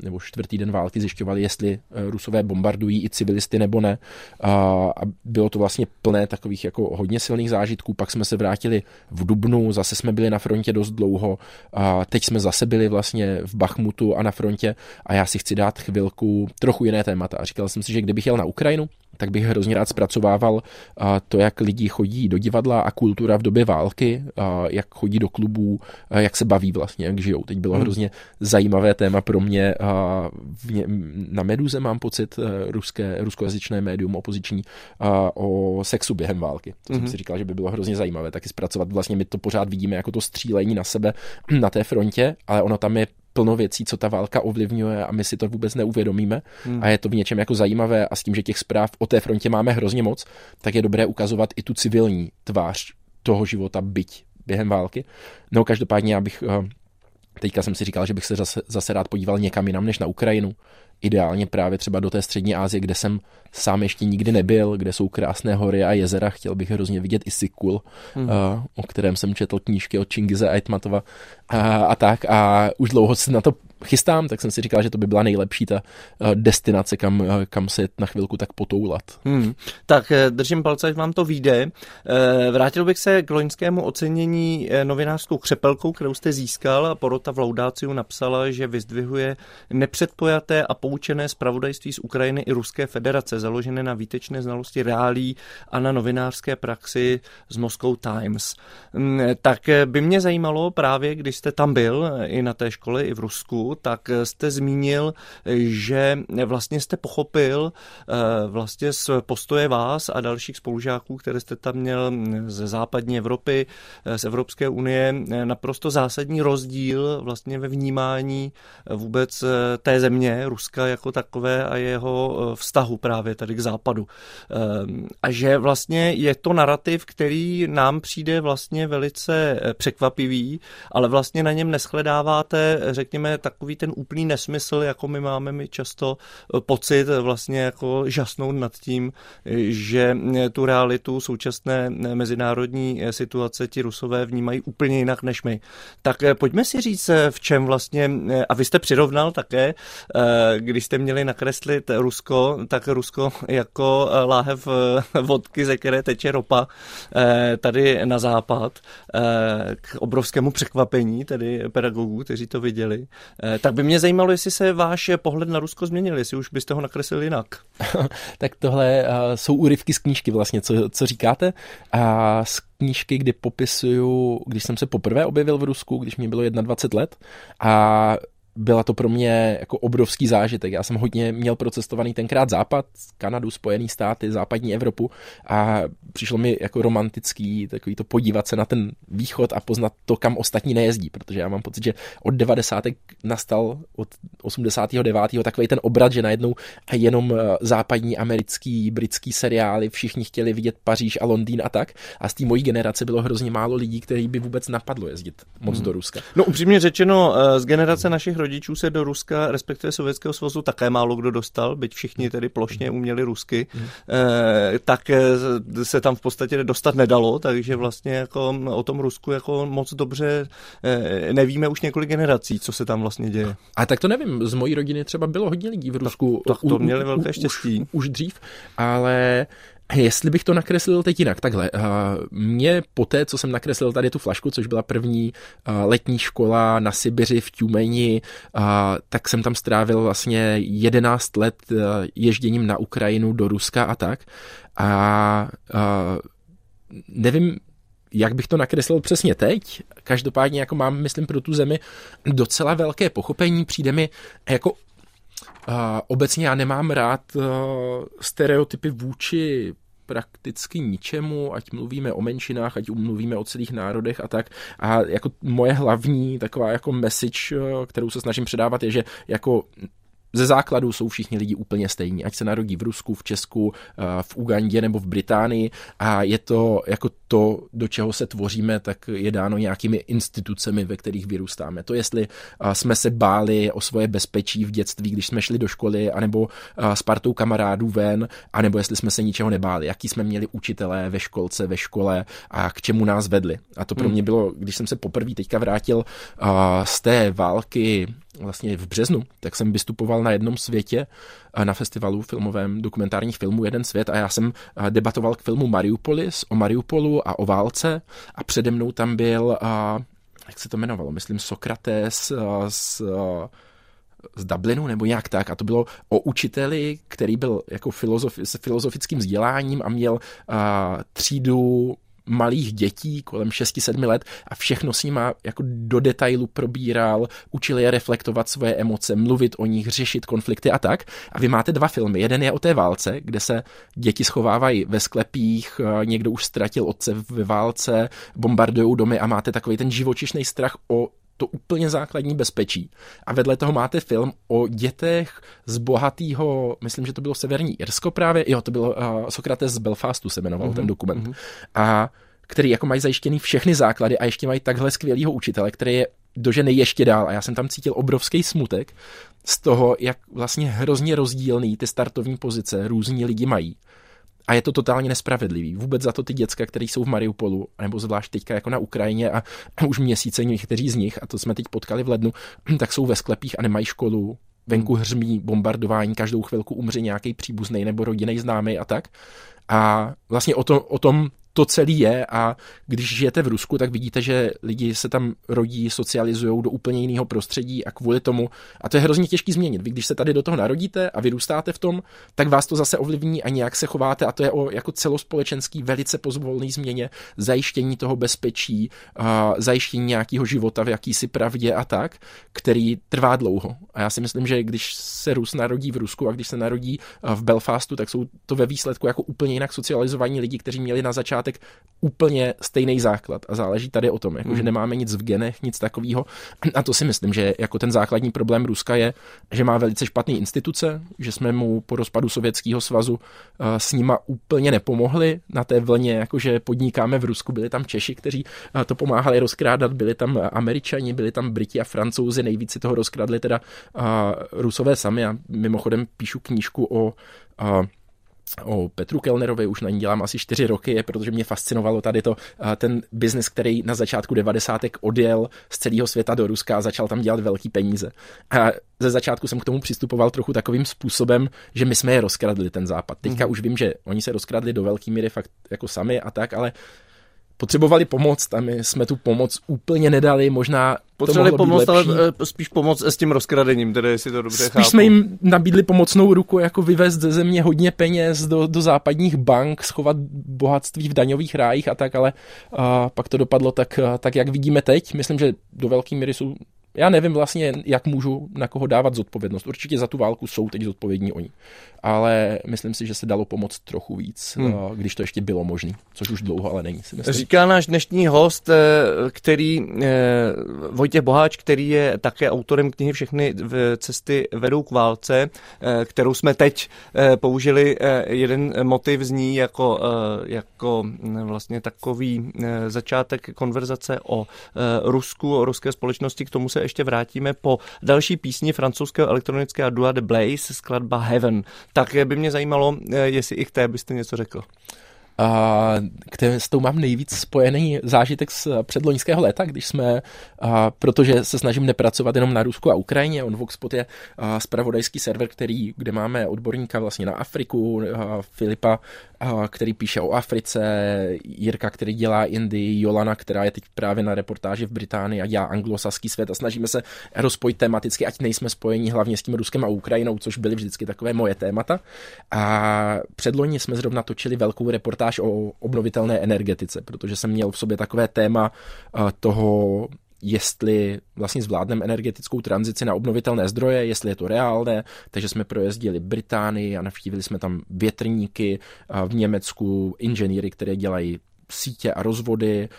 nebo čtvrtý den války zjišťovali, jestli e, Rusové bombardují i civilisty nebo ne. A bylo to vlastně plné takových jako hodně silných zážitků. Pak jsme se vrátili v Dubnu, zase jsme byli na frontě dost dlouho. A teď jsme zase byli vlastně v Bachmutu a na frontě a já si chci dát chvilku trochu jiné témata. A říkal jsem si, že kdybych jel na Ukrajinu, tak bych hrozně rád zpracovával to, jak lidi chodí do divadla a kultura v době války, jak chodí do klubů, jak se baví vlastně, jak žijou. Teď bylo hmm. hrozně zajímavé téma pro mě. Na Meduze mám pocit, e, ruské, ruskojazyčné médium opoziční, o sexu během války. To hmm. jsem si říkal, že by bylo hrozně zajímavé taky zpracovat. Vlastně my to pořád vidíme jako to střílení na sebe na té frontě, ale ono tam je plno věcí, co ta válka ovlivňuje a my si to vůbec neuvědomíme. Hmm. A je to v něčem jako zajímavé a s tím, že těch zpráv o té frontě máme hrozně moc, tak je dobré ukazovat i tu civilní tvář toho života byť během války. No každopádně já bych eh, Teďka jsem si říkal, že bych se zase, zase rád podíval někam jinam než na Ukrajinu. Ideálně právě třeba do té střední Asie, kde jsem sám ještě nikdy nebyl, kde jsou krásné hory a jezera. Chtěl bych hrozně vidět i Sikul, hmm. uh, o kterém jsem četl knížky od Čingize Aitmatova a, a tak. A už dlouho se na to chystám, tak jsem si říkal, že to by byla nejlepší ta uh, destinace, kam, uh, kam se na chvilku tak potoulat. Hmm. Tak držím palce, ať vám to vyjde. Vrátil bych se k loňskému ocenění novinářskou křepelkou, kterou jste získal a porota v Laudáciu napsala, že vyzdvihuje nepředpojaté a poučené zpravodajství z Ukrajiny i Ruské federace, založené na výtečné znalosti reálí a na novinářské praxi z Moscow Times. Hmm, tak by mě zajímalo právě, když jste tam byl i na té škole, i v Rusku, tak jste zmínil, že vlastně jste pochopil eh, vlastně z postoje vás a dalších spolužáků, které jste tam měl ze západní Evropy, eh, z Evropské unie, eh, naprosto zásadní rozdíl vlastně ve vnímání vůbec té země, Ruska jako takové a jeho vztahu právě tady k západu. A že vlastně je to narrativ, který nám přijde vlastně velice překvapivý, ale vlastně na něm neschledáváte, řekněme, tak takový ten úplný nesmysl, jako my máme my často eh, pocit eh, vlastně jako žasnout nad tím, eh, že tu realitu současné mezinárodní situace ti rusové vnímají úplně jinak než my. Tak pojďme si říct, v čem vlastně, a vy jste přirovnal také, když jste měli nakreslit Rusko, tak Rusko jako láhev vodky, ze které teče ropa tady na západ, k obrovskému překvapení tedy pedagogů, kteří to viděli. Eh, tak by mě zajímalo, jestli se váš pohled na Rusko změnil, jestli už byste ho nakreslil jinak. tak tohle uh, jsou úryvky z knížky vlastně, co, co říkáte. A z knížky, kdy popisuju, když jsem se poprvé objevil v Rusku, když mě bylo 21 let a byla to pro mě jako obrovský zážitek. Já jsem hodně měl procestovaný tenkrát západ, Kanadu, Spojený státy, západní Evropu a přišlo mi jako romantický takový to podívat se na ten východ a poznat to, kam ostatní nejezdí, protože já mám pocit, že od 90. nastal od 89. takový ten obrat, že najednou jenom eh, západní, americký, britský seriály, všichni chtěli vidět Paříž a Londýn a tak a z té mojí generace bylo hrozně málo lidí, který by vůbec napadlo jezdit moc hmm. do Ruska. No upřímně řečeno, eh, z generace našich rodičů se do Ruska, respektive Sovětského svazu, také málo kdo dostal, byť všichni tedy plošně uměli rusky, mm. eh, tak eh, se tam v podstatě dostat nedalo, takže vlastně jako o tom Rusku jako moc dobře eh, nevíme už několik generací, co se tam vlastně děje. A tak to nevím, z mojí rodiny třeba bylo hodně lidí v Rusku. Tak, tak to měli velké štěstí. Už, už dřív, ale Jestli bych to nakreslil teď jinak, takhle. Mě po té, co jsem nakreslil tady tu flašku, což byla první letní škola na Sibiři v Tjumeni, tak jsem tam strávil vlastně 11 let ježděním na Ukrajinu, do Ruska a tak. A nevím, jak bych to nakreslil přesně teď, každopádně jako mám, myslím, pro tu zemi docela velké pochopení, přijde mi jako obecně já nemám rád uh, stereotypy vůči prakticky ničemu, ať mluvíme o menšinách, ať mluvíme o celých národech a tak. A jako moje hlavní taková jako message, kterou se snažím předávat, je, že jako ze základu jsou všichni lidi úplně stejní, ať se narodí v Rusku, v Česku, eh, v Ugandě nebo v Británii a je to jako to, do čeho se tvoříme, tak je dáno nějakými institucemi, ve kterých vyrůstáme. To, jestli eh, jsme se báli o svoje bezpečí v dětství, když jsme šli do školy, anebo eh, s partou kamarádů ven, anebo jestli jsme se ničeho nebáli, jaký jsme měli učitelé ve školce, ve škole a k čemu nás vedli. A to pro hmm. mě bylo, když jsem se poprvé teďka vrátil z té války vlastně v březnu, tak jsem vystupoval na jednom světě eh, na festivalu filmovém dokumentárních filmů Jeden svět a já jsem eh, debatoval k filmu Mariupolis o Mariupolu a o válce. A přede mnou tam byl, eh, jak se to jmenovalo, myslím Sokrates z z Dublinu nebo nějak tak. A to bylo o učiteli, který byl jako filozof, s filozofickým vzděláním a měl třídu malých dětí kolem 6-7 let a všechno s nima jako do detailu probíral, učil je reflektovat svoje emoce, mluvit o nich, řešit konflikty a tak. A vy máte dva filmy. Jeden je o té válce, kde se děti schovávají ve sklepích, někdo už ztratil otce ve válce, bombardují domy a máte takový ten živočišný strach o to úplně základní bezpečí. A vedle toho máte film o dětech z bohatého, myslím, že to bylo Severní Irsko právě, jo, to bylo uh, Sokrates z Belfastu se jmenoval mm-hmm, ten dokument. Mm-hmm. A který jako mají zajištěný všechny základy a ještě mají takhle skvělého učitele, který je dožene ještě dál. A já jsem tam cítil obrovský smutek z toho, jak vlastně hrozně rozdílný ty startovní pozice různí lidi mají. A je to totálně nespravedlivý. Vůbec za to ty děcka, které jsou v Mariupolu, nebo zvlášť teďka jako na Ukrajině a už měsíce někteří z nich, a to jsme teď potkali v lednu, tak jsou ve sklepích a nemají školu, venku hřmí bombardování, každou chvilku umře nějaký příbuzný nebo rodinný známý a tak. A vlastně o, to, o tom to celý je a když žijete v Rusku, tak vidíte, že lidi se tam rodí, socializují do úplně jiného prostředí a kvůli tomu, a to je hrozně těžký změnit. Vy když se tady do toho narodíte a vyrůstáte v tom, tak vás to zase ovlivní a nějak se chováte a to je o jako celospolečenský velice pozvolný změně, zajištění toho bezpečí, a zajištění nějakého života v jakýsi pravdě a tak, který trvá dlouho. A já si myslím, že když se Rus narodí v Rusku a když se narodí v Belfastu, tak jsou to ve výsledku jako úplně jinak socializovaní lidi, kteří měli na začátku začátek úplně stejný základ a záleží tady o tom, jako, mm. že hmm. nemáme nic v genech, nic takového. A to si myslím, že jako ten základní problém Ruska je, že má velice špatné instituce, že jsme mu po rozpadu Sovětského svazu uh, s nima úplně nepomohli na té vlně, jakože podnikáme v Rusku, byli tam Češi, kteří uh, to pomáhali rozkrádat, byli tam Američani, byli tam Briti a Francouzi, nejvíc si toho rozkradli teda uh, Rusové sami a mimochodem píšu knížku o uh, o Petru Kellnerovi, už na ní dělám asi čtyři roky, protože mě fascinovalo tady to, ten biznis, který na začátku 90. odjel z celého světa do Ruska a začal tam dělat velký peníze. A ze začátku jsem k tomu přistupoval trochu takovým způsobem, že my jsme je rozkradli, ten západ. Teďka mm. už vím, že oni se rozkradli do velké míry fakt jako sami a tak, ale potřebovali pomoc a my jsme tu pomoc úplně nedali, možná Potřebovali pomoc, ale eh, spíš pomoc s tím rozkradením, tedy jestli to dobře spíš chápu. jsme jim nabídli pomocnou ruku, jako vyvést ze země hodně peněz do, do západních bank, schovat bohatství v daňových rájích a tak, ale a pak to dopadlo tak, tak, jak vidíme teď. Myslím, že do velké míry jsou já nevím vlastně, jak můžu na koho dávat zodpovědnost. Určitě za tu válku jsou teď zodpovědní oni. Ale myslím si, že se dalo pomoct trochu víc, hmm. Eh, když to ještě bylo možné, což už dlouho ale není. Si myslím. Říká náš dnešní host, eh, který eh, Vojtěch Boháč, který je také autorem knihy Všechny cesty vedou k válce, kterou jsme teď použili. Jeden motiv z ní jako, jako hm, vlastně takový začátek konverzace o Rusku, o ruské společnosti. K tomu se ještě vrátíme po další písni francouzského elektronického dua The Blaze, skladba Heaven. Tak by mě zajímalo, eh, jestli i k té byste něco řekl. Které s tou mám nejvíc spojený zážitek z předloňského léta, když jsme, protože se snažím nepracovat jenom na Rusku a Ukrajině, on Voxpot je spravodajský server, který, kde máme odborníka vlastně na Afriku, Filipa, který píše o Africe, Jirka, který dělá Indii, Jolana, která je teď právě na reportáži v Británii a dělá anglosaský svět a snažíme se rozpojit tematicky, ať nejsme spojeni hlavně s tím Ruskem a Ukrajinou, což byly vždycky takové moje témata. A předloni jsme zrovna točili velkou reportáž reportáž o obnovitelné energetice, protože jsem měl v sobě takové téma eh, toho, jestli vlastně zvládneme energetickou tranzici na obnovitelné zdroje, jestli je to reálné, takže jsme projezdili Británii a navštívili jsme tam větrníky v Německu, inženýry, které dělají sítě a rozvody,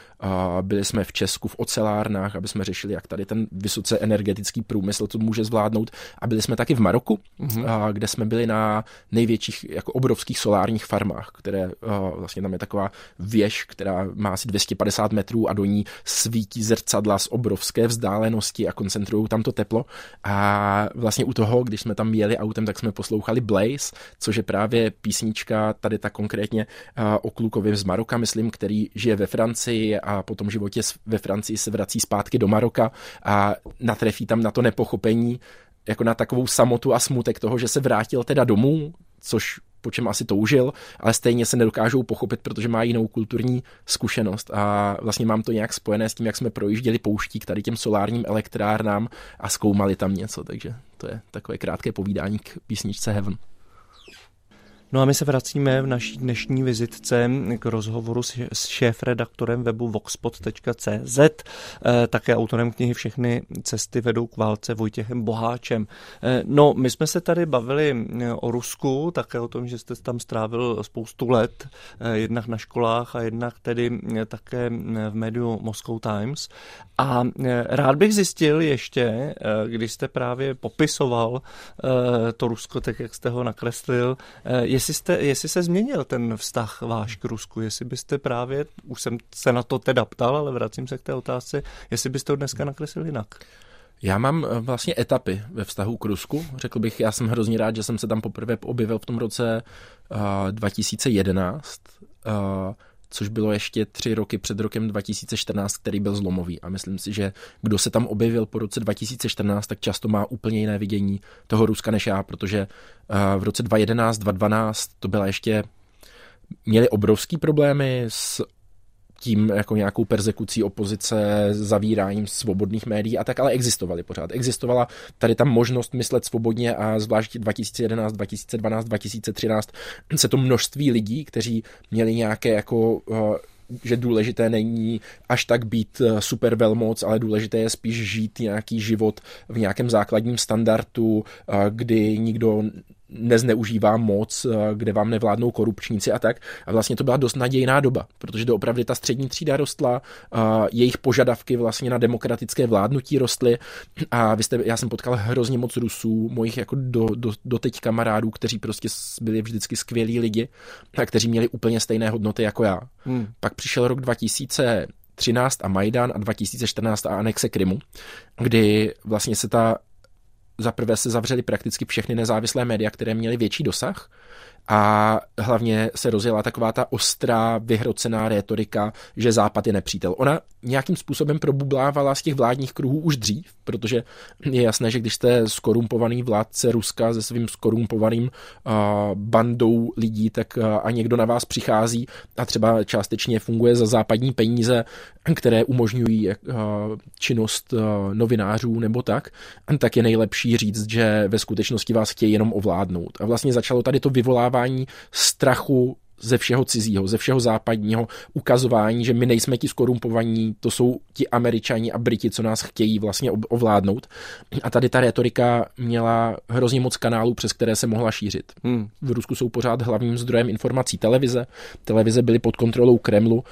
byli jsme v Česku v ocelárnách, aby jsme řešili, jak tady ten vysoce energetický průmysl to může zvládnout. A byli jsme taky v Maroku, mm-hmm. kde jsme byli na největších, jako obrovských solárních farmách, které vlastně tam je taková věž, která má asi 250 metrů a do ní svítí zrcadla z obrovské vzdálenosti a koncentrují tam to teplo. A vlastně u toho, když jsme tam jeli autem, tak jsme poslouchali Blaze, což je právě písnička tady ta konkrétně o klukovi z Maroka, myslím, který žije ve Francii a po tom životě ve Francii se vrací zpátky do Maroka a natrefí tam na to nepochopení, jako na takovou samotu a smutek toho, že se vrátil teda domů, což po čem asi toužil, ale stejně se nedokážou pochopit, protože má jinou kulturní zkušenost a vlastně mám to nějak spojené s tím, jak jsme projížděli pouští k tady těm solárním elektrárnám a zkoumali tam něco, takže to je takové krátké povídání k písničce Heaven. No a my se vracíme v naší dnešní vizitce k rozhovoru s šéf-redaktorem webu voxpot.cz, eh, také autorem knihy Všechny cesty vedou k válce Vojtěchem Boháčem. Eh, no, my jsme se tady bavili eh, o Rusku, také o tom, že jste tam strávil spoustu let, jednak na školách a jednak tedy také v médiu Moscow Times. A rád bych zjistil ještě, když jste právě popisoval to Rusko, tak jak jste ho nakreslil, jestli, jste, jestli se změnil ten vztah váš k Rusku, jestli byste právě, už jsem se na to teda ptal, ale vracím se k té otázce, jestli byste ho dneska nakreslil jinak. Já mám eh, vlastně etapy ve vztahu k Rusku. Řekl bych, já jsem hrozně rád, že jsem se tam poprvé objevil v tom roce uh, 2011. Uh, což bylo ještě tři roky před rokem 2014, který byl zlomový. A myslím si, že kdo se tam objevil po roce 2014, tak často má úplně jiné vidění toho Ruska než já, protože eh, v roce 2011, 2012 to byla ještě měli obrovský problémy s tím jako nějakou persekucí opozice, zavíráním svobodných médií a tak, ale existovaly pořád. Existovala tady ta možnost myslet svobodně a zvlášť 2011, 2012, 2013 se to množství lidí, kteří měli nějaké jako eh, že důležité není až tak být eh, super velmoc, ale důležité je spíš žít nějaký život v nějakém základním standardu, eh, kdy nikdo nezneužívá moc, eh, kde vám nevládnou korupčníci a tak. A vlastně to byla dost nadějná doba, protože doopravdy ta střední třída rostla, jejich požadavky vlastně na demokratické vládnutí rostly a vy jste, já jsem potkal hrozně moc Rusů, mojich jako do, do, doteď kamarádů, kteří prostě byli vždycky skvělí lidi a kteří měli úplně stejné hodnoty jako já. Hmm. Pak přišel rok 2000 13 a Majdan a 2014 a anexe Krymu, kdy vlastně se ta za prvé se zavřely prakticky všechny nezávislé média, které měly větší dosah a hlavně se rozjela taková ta ostrá, vyhrocená rétorika, že Západ je nepřítel. Ona nějakým způsobem probublávala z těch vládních kruhů už dřív, protože je jasné, že když jste skorumpovaný vládce Ruska se svým skorumpovaným uh, bandou lidí, tak uh, a někdo na vás přichází a třeba částečně funguje za západní peníze, které umožňují uh, činnost uh, novinářů nebo tak, tak je nejlepší říct, že ve skutečnosti vás chtějí jenom ovládnout. A vlastně začalo tady to vyvolávání strachu ze všeho cizího, ze všeho západního, ukazování, že my nejsme ti skorumpovaní, to jsou ti američani a briti, co nás chtějí vlastně ovládnout. A tady ta retorika měla hrozně moc kanálů, přes které se mohla šířit. Hmm. V Rusku jsou pořád hlavním zdrojem informací televize. Televize byly pod kontrolou Kremlu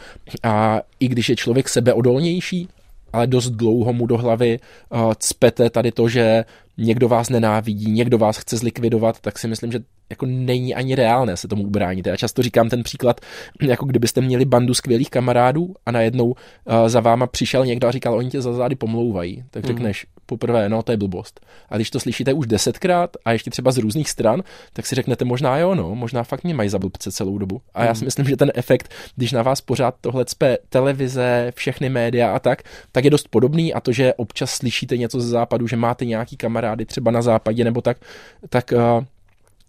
a i když je člověk sebeodolnější, ale dost dlouho mu do hlavy uh, cpete tady to, že někdo vás nenávidí, někdo vás chce zlikvidovat, tak si myslím, že jako není ani reálné se tomu ubránit. Já často říkám ten příklad, jako kdybyste měli bandu skvělých kamarádů a najednou uh, za váma přišel někdo a říkal, oni tě za zády pomlouvají. Tak řekneš, poprvé, no to je blbost. A když to slyšíte už desetkrát a ještě třeba z různých stran, tak si řeknete možná jo, no, možná fakt mě mají za blbce celou dobu. A já si hmm. myslím, že ten efekt, když na vás pořád tohle cpe televize, všechny média a tak, tak je dost podobný a to, že občas slyšíte něco ze západu, že máte nějaký kamarády třeba na západě nebo tak, tak uh,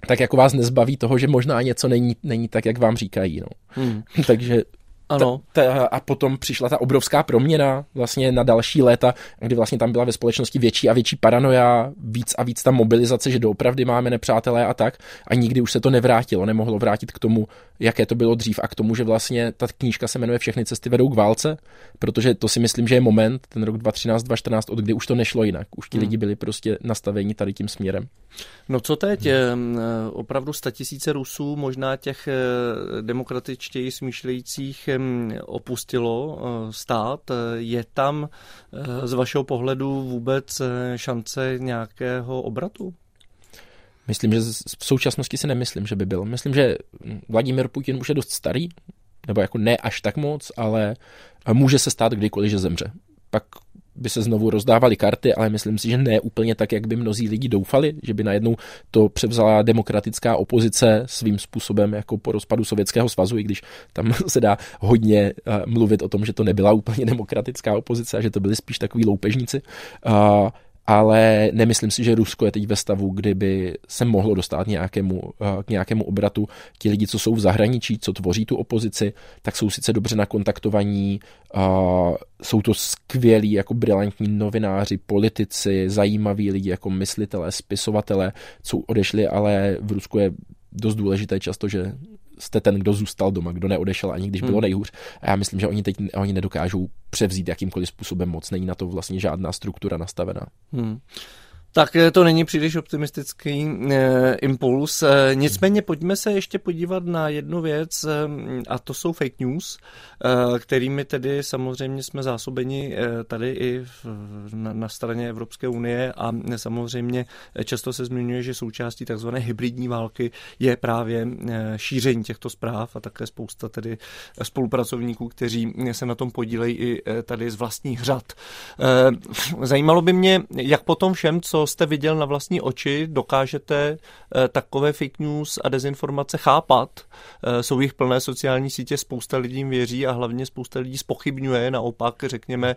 tak jako vás nezbaví toho, že možná něco není, není tak, jak vám říkají. No. Hmm. Takže ano. Ta, ta, a potom přišla ta obrovská proměna vlastně na další léta, kdy vlastně tam byla ve společnosti větší a větší paranoja, víc a víc ta mobilizace, že doopravdy máme nepřátelé a tak. A nikdy už se to nevrátilo, nemohlo vrátit k tomu, jaké to bylo dřív a k tomu, že vlastně ta knížka se jmenuje Všechny cesty vedou k válce, protože to si myslím, že je moment, ten rok 2013, 2014, od kdy už to nešlo jinak. Už ti hmm. lidi byli prostě nastaveni tady tím směrem. No co teď? Hmm. Opravdu tisíce Rusů, možná těch eh, demokratičtěji smýšlejících opustilo stát. Je tam z vašeho pohledu vůbec šance nějakého obratu? Myslím, že v současnosti si nemyslím, že by byl. Myslím, že Vladimir Putin už je dost starý, nebo jako ne až tak moc, ale může se stát kdykoliv, že zemře. Pak by se znovu rozdávaly karty, ale myslím si, že ne úplně tak, jak by mnozí lidi doufali, že by najednou to převzala demokratická opozice svým způsobem jako po rozpadu Sovětského svazu, i když tam se dá hodně uh, mluvit o tom, že to nebyla úplně demokratická opozice a že to byli spíš takový loupežníci. Ale nemyslím si, že Rusko je teď ve stavu, kdyby se mohlo dostat nějakému, eh, k nějakému obratu. Ti lidi, co jsou v zahraničí, co tvoří tu opozici, tak jsou sice dobře nakontaktovaní, jsou to skvělí, jako brilantní novináři, politici, zajímaví lidi, jako myslitelé, spisovatelé, co odešli, ale v Rusku je dost důležité často, že jste ten, kdo zůstal doma, kdo neodešel ani když bylo hmm. nejhůř. A já myslím, že oni teď oni nedokážou převzít jakýmkoliv způsobem moc. Není na to vlastně žádná struktura nastavená. Hmm. Tak eh, to není příliš optimistický e, impuls. E, nicméně pojďme se ještě podívat na jednu věc, e, a to jsou fake news, e, kterými tedy samozřejmě jsme zásobeni e, tady i v, na, na straně Evropské unie a samozřejmě často se zmiňuje, že součástí takzvané hybridní války je právě šíření těchto zpráv a také spousta tedy spolupracovníků, kteří se na tom podílejí i tady z vlastních řad. E, zajímalo by mě, jak potom všem, co jste viděl na vlastní oči, dokážete eh, takové fake news a dezinformace chápat. Eh, jsou jich plné sociální sítě, spousta lidí jim věří a hlavně spousta lidí spochybňuje naopak, řekněme,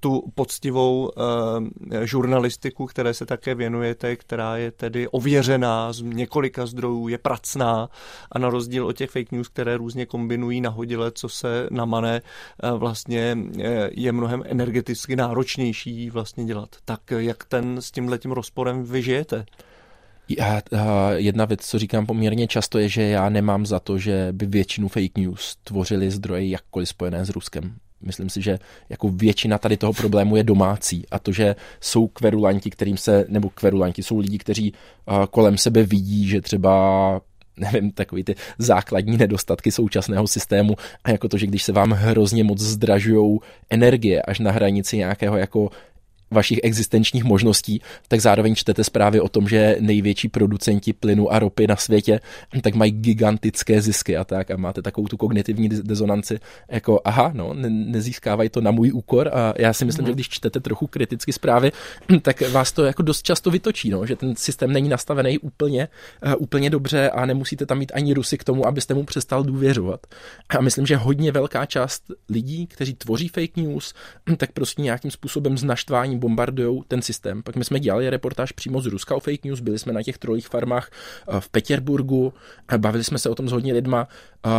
tu poctivou eh, žurnalistiku, které se také věnujete, která je tedy ověřená z několika zdrojů, je pracná a na rozdíl od těch fake news, které různě kombinují nahodile, co se namane, vlastně je mnohem energeticky náročnější vlastně dělat. Tak jak ten s tímhle tím rozporem vy žijete? Já, jedna věc, co říkám poměrně často, je, že já nemám za to, že by většinu fake news tvořili zdroje jakkoliv spojené s Ruskem. Myslím si, že jako většina tady toho problému je domácí a to, že jsou kverulanti, kterým se, nebo kverulanti, jsou lidi, kteří kolem sebe vidí, že třeba nevím, takový ty základní nedostatky současného systému a jako to, že když se vám hrozně moc zdražují energie až na hranici nějakého jako vašich existenčních možností, tak zároveň čtete zprávy o tom, že největší producenti plynu a ropy na světě tak mají gigantické zisky a tak a máte takovou tu kognitivní dezonanci jako aha, no, ne, nezískávají to na můj úkor a já si myslím, mm. že když čtete trochu kriticky zprávy, tak vás to jako dost často vytočí, no, že ten systém není nastavený úplně, uh, úplně dobře a nemusíte tam mít ani Rusy k tomu, abyste mu přestal důvěřovat. A myslím, že hodně velká část lidí, kteří tvoří fake news, tak prostě nějakým způsobem s bombardují ten systém. Pak my jsme dělali reportáž přímo z Ruska o fake news, byli jsme na těch trolích farmách eh, v Petěrburgu, bavili jsme se o tom s hodně lidma. Eh,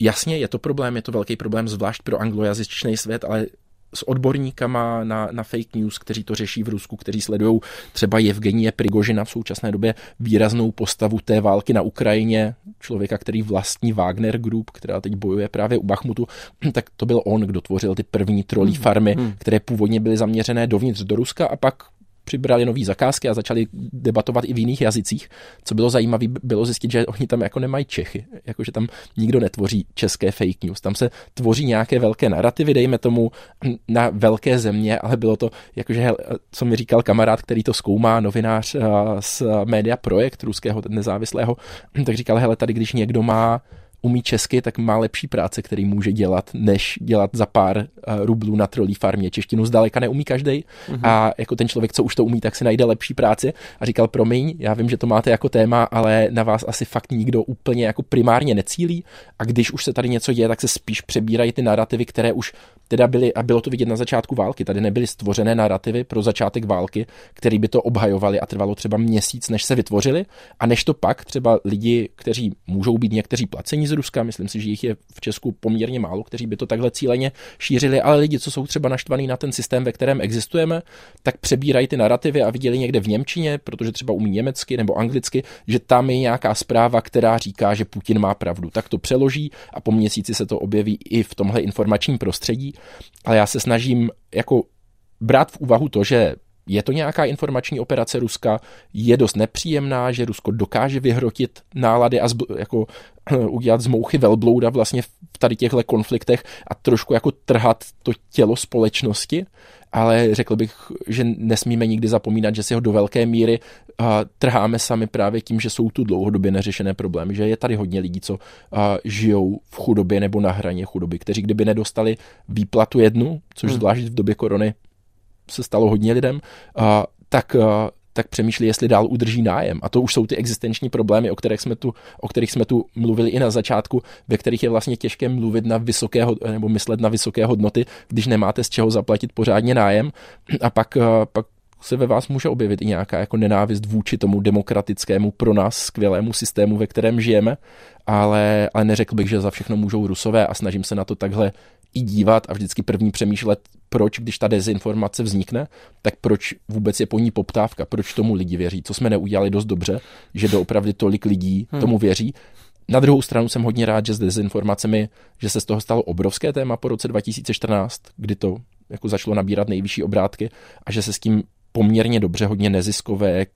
jasně, je to problém, je to velký problém, zvlášť pro anglojazyčný svět, ale s odborníkama na, na fake news, kteří to řeší v Rusku, kteří sledují třeba Evgenie Prigožina v současné době výraznou postavu té války na Ukrajině, člověka, který vlastní Wagner Group, která teď bojuje právě u Bachmutu, tak to byl on, kdo tvořil ty první trolí hmm. farmy, hmm. které původně byly zaměřené dovnitř do Ruska a pak přibrali nové zakázky a začali debatovat i v jiných jazycích. Co bylo zajímavé, bylo zjistit, že oni tam jako nemají Čechy, jakože tam nikdo netvoří české fake news. Tam se tvoří nějaké velké narrativy, dejme tomu, na velké země, ale bylo to, jakože, co mi říkal kamarád, který to zkoumá, novinář eh, z Media Projekt ruského nezávislého, tak říkal, hele, tady když někdo má umí česky, tak má lepší práce, který může dělat, než dělat za pár uh, rublů na trolí farmě. Češtinu zdaleka neumí každý mm-hmm. a jako ten člověk, co už to umí, tak si najde lepší práci a říkal, promiň, já vím, že to máte jako téma, ale na vás asi fakt nikdo úplně jako primárně necílí a když už se tady něco děje, tak se spíš přebírají ty narrativy, které už teda byly, a bylo to vidět na začátku války, tady nebyly stvořené narrativy pro začátek války, které by to obhajovali a trvalo třeba měsíc, než se vytvořili a než to pak třeba lidi, kteří můžou být někteří placení z Ruska, myslím si, že jich je v Česku poměrně málo, kteří by to takhle cíleně šířili, ale lidi, co jsou třeba naštvaní na ten systém, ve kterém existujeme, tak přebírají ty narrativy a viděli někde v Němčině, protože třeba umí německy nebo anglicky, že tam je nějaká zpráva, která říká, že Putin má pravdu. Tak to přeloží a po měsíci se to objeví i v tomhle informačním prostředí. Ale já se snažím jako brát v úvahu to, že je to nějaká informační operace Ruska, je dost nepříjemná, že Rusko dokáže vyhrotit nálady a zb- jako udělat z mouchy velblouda vlastně v tady těchto konfliktech a trošku jako trhat to tělo společnosti, ale řekl bych, že nesmíme nikdy zapomínat, že si ho do velké míry uh, trháme sami právě tím, že jsou tu dlouhodobě neřešené problémy, že je tady hodně lidí, co uh, žijou v chudobě nebo na hraně chudoby, kteří kdyby nedostali výplatu jednu, což hmm. zvlášť v době korony se stalo hodně lidem, tak tak přemýšlí, jestli dál udrží nájem. A to už jsou ty existenční problémy, o kterých jsme tu, o kterých jsme tu mluvili i na začátku, ve kterých je vlastně těžké mluvit na vysoké, nebo myslet na vysoké hodnoty, když nemáte z čeho zaplatit pořádně nájem. A pak, pak se ve vás může objevit i nějaká jako nenávist vůči tomu demokratickému, pro nás skvělému systému, ve kterém žijeme, ale, ale neřekl bych, že za všechno můžou rusové a snažím se na to takhle i dívat a vždycky první přemýšlet, proč, když ta dezinformace vznikne, tak proč vůbec je po ní poptávka, proč tomu lidi věří, co jsme neudělali dost dobře, že doopravdy tolik lidí hmm. tomu věří. Na druhou stranu jsem hodně rád, že s dezinformacemi, že se z toho stalo obrovské téma po roce 2014, kdy to jako začalo nabírat nejvyšší obrátky a že se s tím poměrně dobře, hodně neziskovek,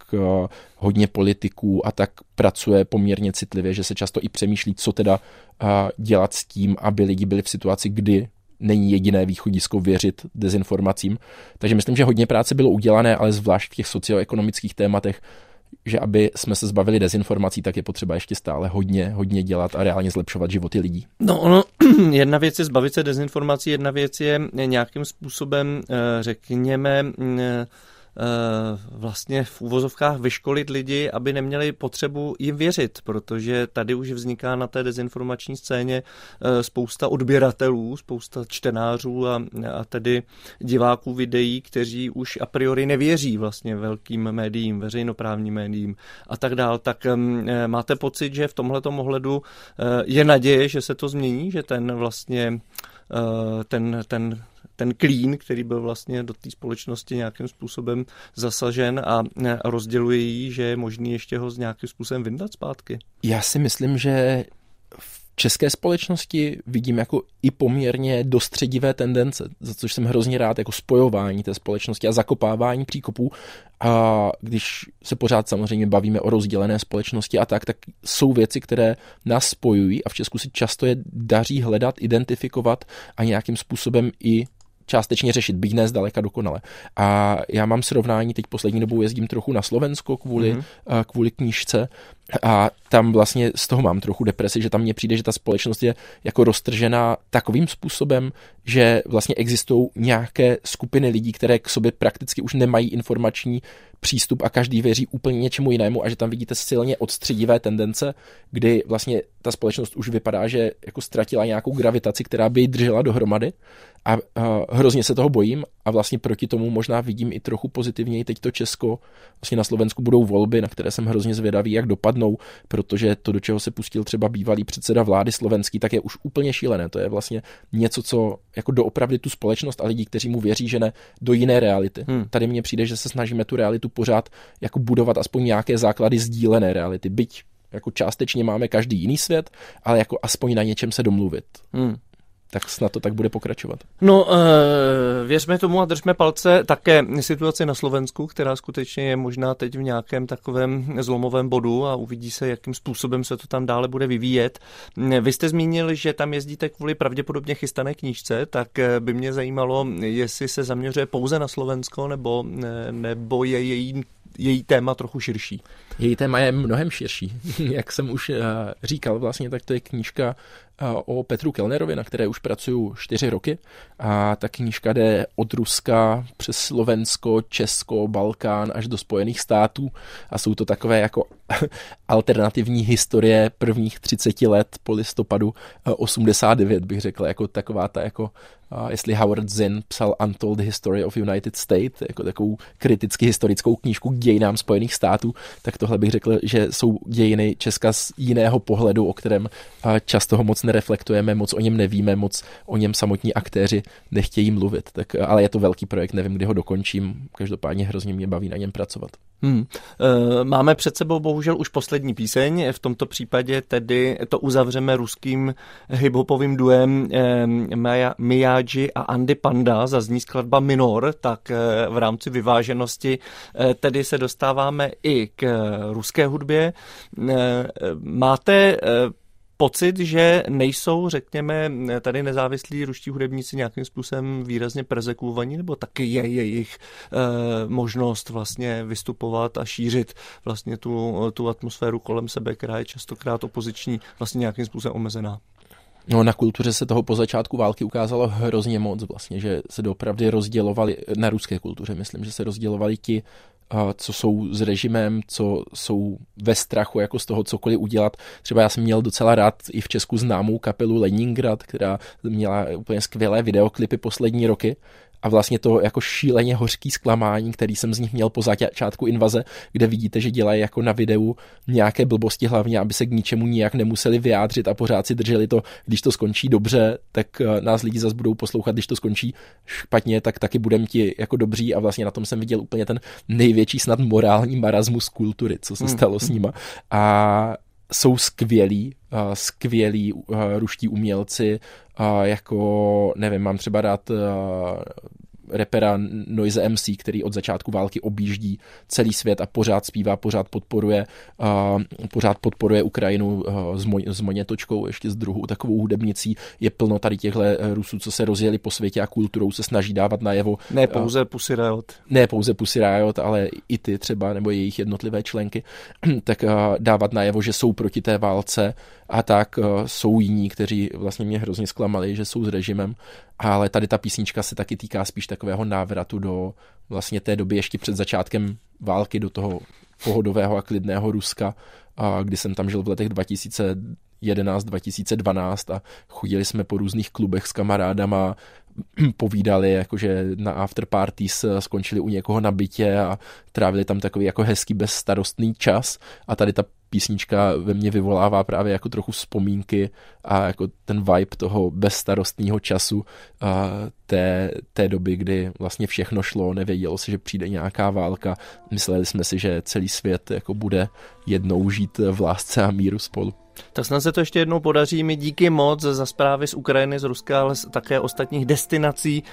hodně politiků a tak pracuje poměrně citlivě, že se často i přemýšlí, co teda dělat s tím, aby lidi byli v situaci, kdy není jediné východisko věřit dezinformacím. Takže myslím, že hodně práce bylo udělané, ale zvlášť v těch socioekonomických tématech, že aby jsme se zbavili dezinformací, tak je potřeba ještě stále hodně, hodně dělat a reálně zlepšovat životy lidí. No ono, jedna věc je zbavit se dezinformací, jedna věc je nějakým způsobem, eh, řekněme, eh, Eh, vlastně v úvozovkách vyškolit lidi, aby neměli potřebu jim věřit, protože tady už vzniká na té dezinformační scéně eh, spousta odběratelů, spousta čtenářů a, a tedy diváků videí, kteří už a priori nevěří vlastně velkým médiím, veřejnoprávním médiím a tak dál. Tak mm, eh, máte pocit, že v tomhletom ohledu je naděje, že se to změní, že ten vlastně ten, ten ten klín, který byl vlastně do té společnosti nějakým způsobem zasažen a rozděluje ji, že je možný ještě ho z nějakým způsobem vyndat zpátky? Já si myslím, že v české společnosti vidím jako i poměrně dostředivé tendence, za což jsem hrozně rád, jako spojování té společnosti a zakopávání příkopů. A když se pořád samozřejmě bavíme o rozdělené společnosti a tak, tak jsou věci, které nás spojují a v Česku si často je daří hledat, identifikovat a nějakým způsobem i částečně řešit, byť ne zdaleka dokonale. A já mám srovnání, teď poslední dobou jezdím trochu na Slovensko kvůli, mm-hmm. kvůli knížce a tam vlastně z toho mám trochu depresi, že tam mně přijde, že ta společnost je jako roztržená takovým způsobem, že vlastně existují nějaké skupiny lidí, které k sobě prakticky už nemají informační přístup a každý věří úplně něčemu jinému a že tam vidíte silně odstředivé tendence, kdy vlastně ta společnost už vypadá, že jako ztratila nějakou gravitaci, která by ji držela dohromady. A, hrozně se toho bojím a vlastně proti tomu možná vidím i trochu pozitivněji teď to Česko. Vlastně na Slovensku budou volby, na které jsem hrozně zvědavý, jak dopadnou, protože to, do čeho se pustil třeba bývalý předseda vlády slovenský, tak je už úplně šílené. To je vlastně něco, co jako doopravdy tu společnost a lidi, kteří mu věří, že ne, do jiné reality. Hmm. Tady mně přijde, že se snažíme tu realitu pořád jako budovat aspoň nějaké základy sdílené reality. Byť jako částečně máme každý jiný svět, ale jako aspoň na něčem se domluvit. Hmm tak snad to tak bude pokračovat. No, uh, věřme tomu a držme palce také situaci na Slovensku, která skutečně je možná teď v nějakém takovém zlomovém bodu a uvidí se, jakým způsobem se to tam dále bude vyvíjet. Vy jste zmínil, že tam jezdíte kvůli pravděpodobně chystané knížce, tak eh, by mě zajímalo, jestli se zaměřuje pouze na Slovensko, nebo, nebo je její její téma trochu širší. Její téma je mnohem širší. Jak jsem už říkal vlastně, tak to je knížka o Petru Kellnerovi, na které už pracuju čtyři roky. A ta knížka jde od Ruska přes Slovensko, Česko, Balkán až do Spojených států. A jsou to takové jako alternativní historie prvních 30 let po listopadu 89, bych řekl, jako taková ta jako jestli Howard Zinn psal Untold History of United States, jako takovou kriticky historickou knížku k dějinám Spojených států, tak tohle bych řekl, že jsou dějiny Česka z jiného pohledu, o kterém často ho moc nereflektujeme, moc o něm nevíme, moc o něm samotní aktéři nechtějí mluvit. Tak, ale je to velký projekt, nevím, kdy ho dokončím. Každopádně hrozně mě baví na něm pracovat. Hmm. E, máme před sebou bohužel už poslední píseň, v tomto případě tedy to uzavřeme ruským hiphopovým duem e, Miyagi a Andy Panda, zazní skladba Minor, tak e, v rámci vyváženosti tedy se dostáváme i k ruské hudbě. Máte pocit, že nejsou, řekněme, tady nezávislí ruští hudebníci nějakým způsobem výrazně persekuovaní, nebo taky je jejich e, možnost vlastně vystupovat a šířit vlastně tu, tu atmosféru kolem sebe, která je častokrát opoziční, vlastně nějakým způsobem omezená? No, na kultuře se toho po začátku války ukázalo hrozně moc vlastně, že se doopravdy rozdělovali, na ruské kultuře myslím, že se rozdělovali ti, co jsou s režimem, co jsou ve strachu jako z toho cokoliv udělat. Třeba já jsem měl docela rád i v Česku známou kapelu Leningrad, která měla úplně skvělé videoklipy poslední roky a vlastně to jako šíleně hořký zklamání, který jsem z nich měl po začátku invaze, kde vidíte, že dělají jako na videu nějaké blbosti hlavně, aby se k ničemu nijak nemuseli vyjádřit a pořád si drželi to, když to skončí dobře, tak eh, nás lidi zase budou poslouchat, když to skončí špatně, tak taky budeme ti jako dobří a vlastně na tom jsem viděl úplně ten největší snad morální marazmus kultury, co se hmm. stalo s nima. A jsou skvělí, uh, skvělí uh, ruští umělci, uh, jako, nevím, mám třeba rád uh, repera Noise MC, který od začátku války objíždí celý svět a pořád zpívá, pořád podporuje, uh, pořád podporuje Ukrajinu uh, s, mo- s Monětočkou, ještě s druhou takovou hudebnicí. Je plno tady těchto Rusů, co se rozjeli po světě a kulturou se snaží dávat najevo. Ne pouze uh, Pussy Riot. Ne pouze Pussy Riot, ale i ty třeba, nebo jejich jednotlivé členky, tak uh, dávat najevo, že jsou proti té válce a tak uh, jsou jiní, kteří vlastně mě hrozně zklamali, že jsou s režimem ale tady ta písnička se taky týká spíš takového návratu do vlastně té doby ještě před začátkem války, do toho pohodového a klidného Ruska, a kdy jsem tam žil v letech 2011, 2012 a chodili jsme po různých klubech s kamarádama, povídali, jakože na after parties skončili u někoho na bytě a trávili tam takový jako hezký bezstarostný čas a tady ta písnička ve mně vyvolává právě jako trochu vzpomínky a jako ten vibe toho bezstarostního času a té, té doby, kdy vlastně všechno šlo, nevědělo se, že přijde nějaká válka. Mysleli jsme si, že celý svět jako bude jednou žít v lásce a míru spolu. Tak snad se to ještě jednou podaří. Mi díky moc za zprávy z Ukrajiny, z Ruska, ale také ostatních destinací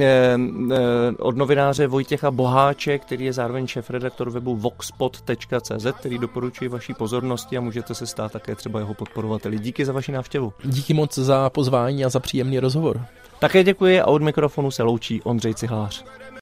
eh, eh, od novináře Vojtěcha Boháče, který je zároveň šéf-redaktor webu voxpot.cz, který doporučuji vaší pozornosti a můžete se stát také třeba jeho podporovateli. Díky za vaši návštěvu. Díky moc za pozvání a za příjemný rozhovor. Také děkuji a od mikrofonu se loučí Ondřej Cihlář.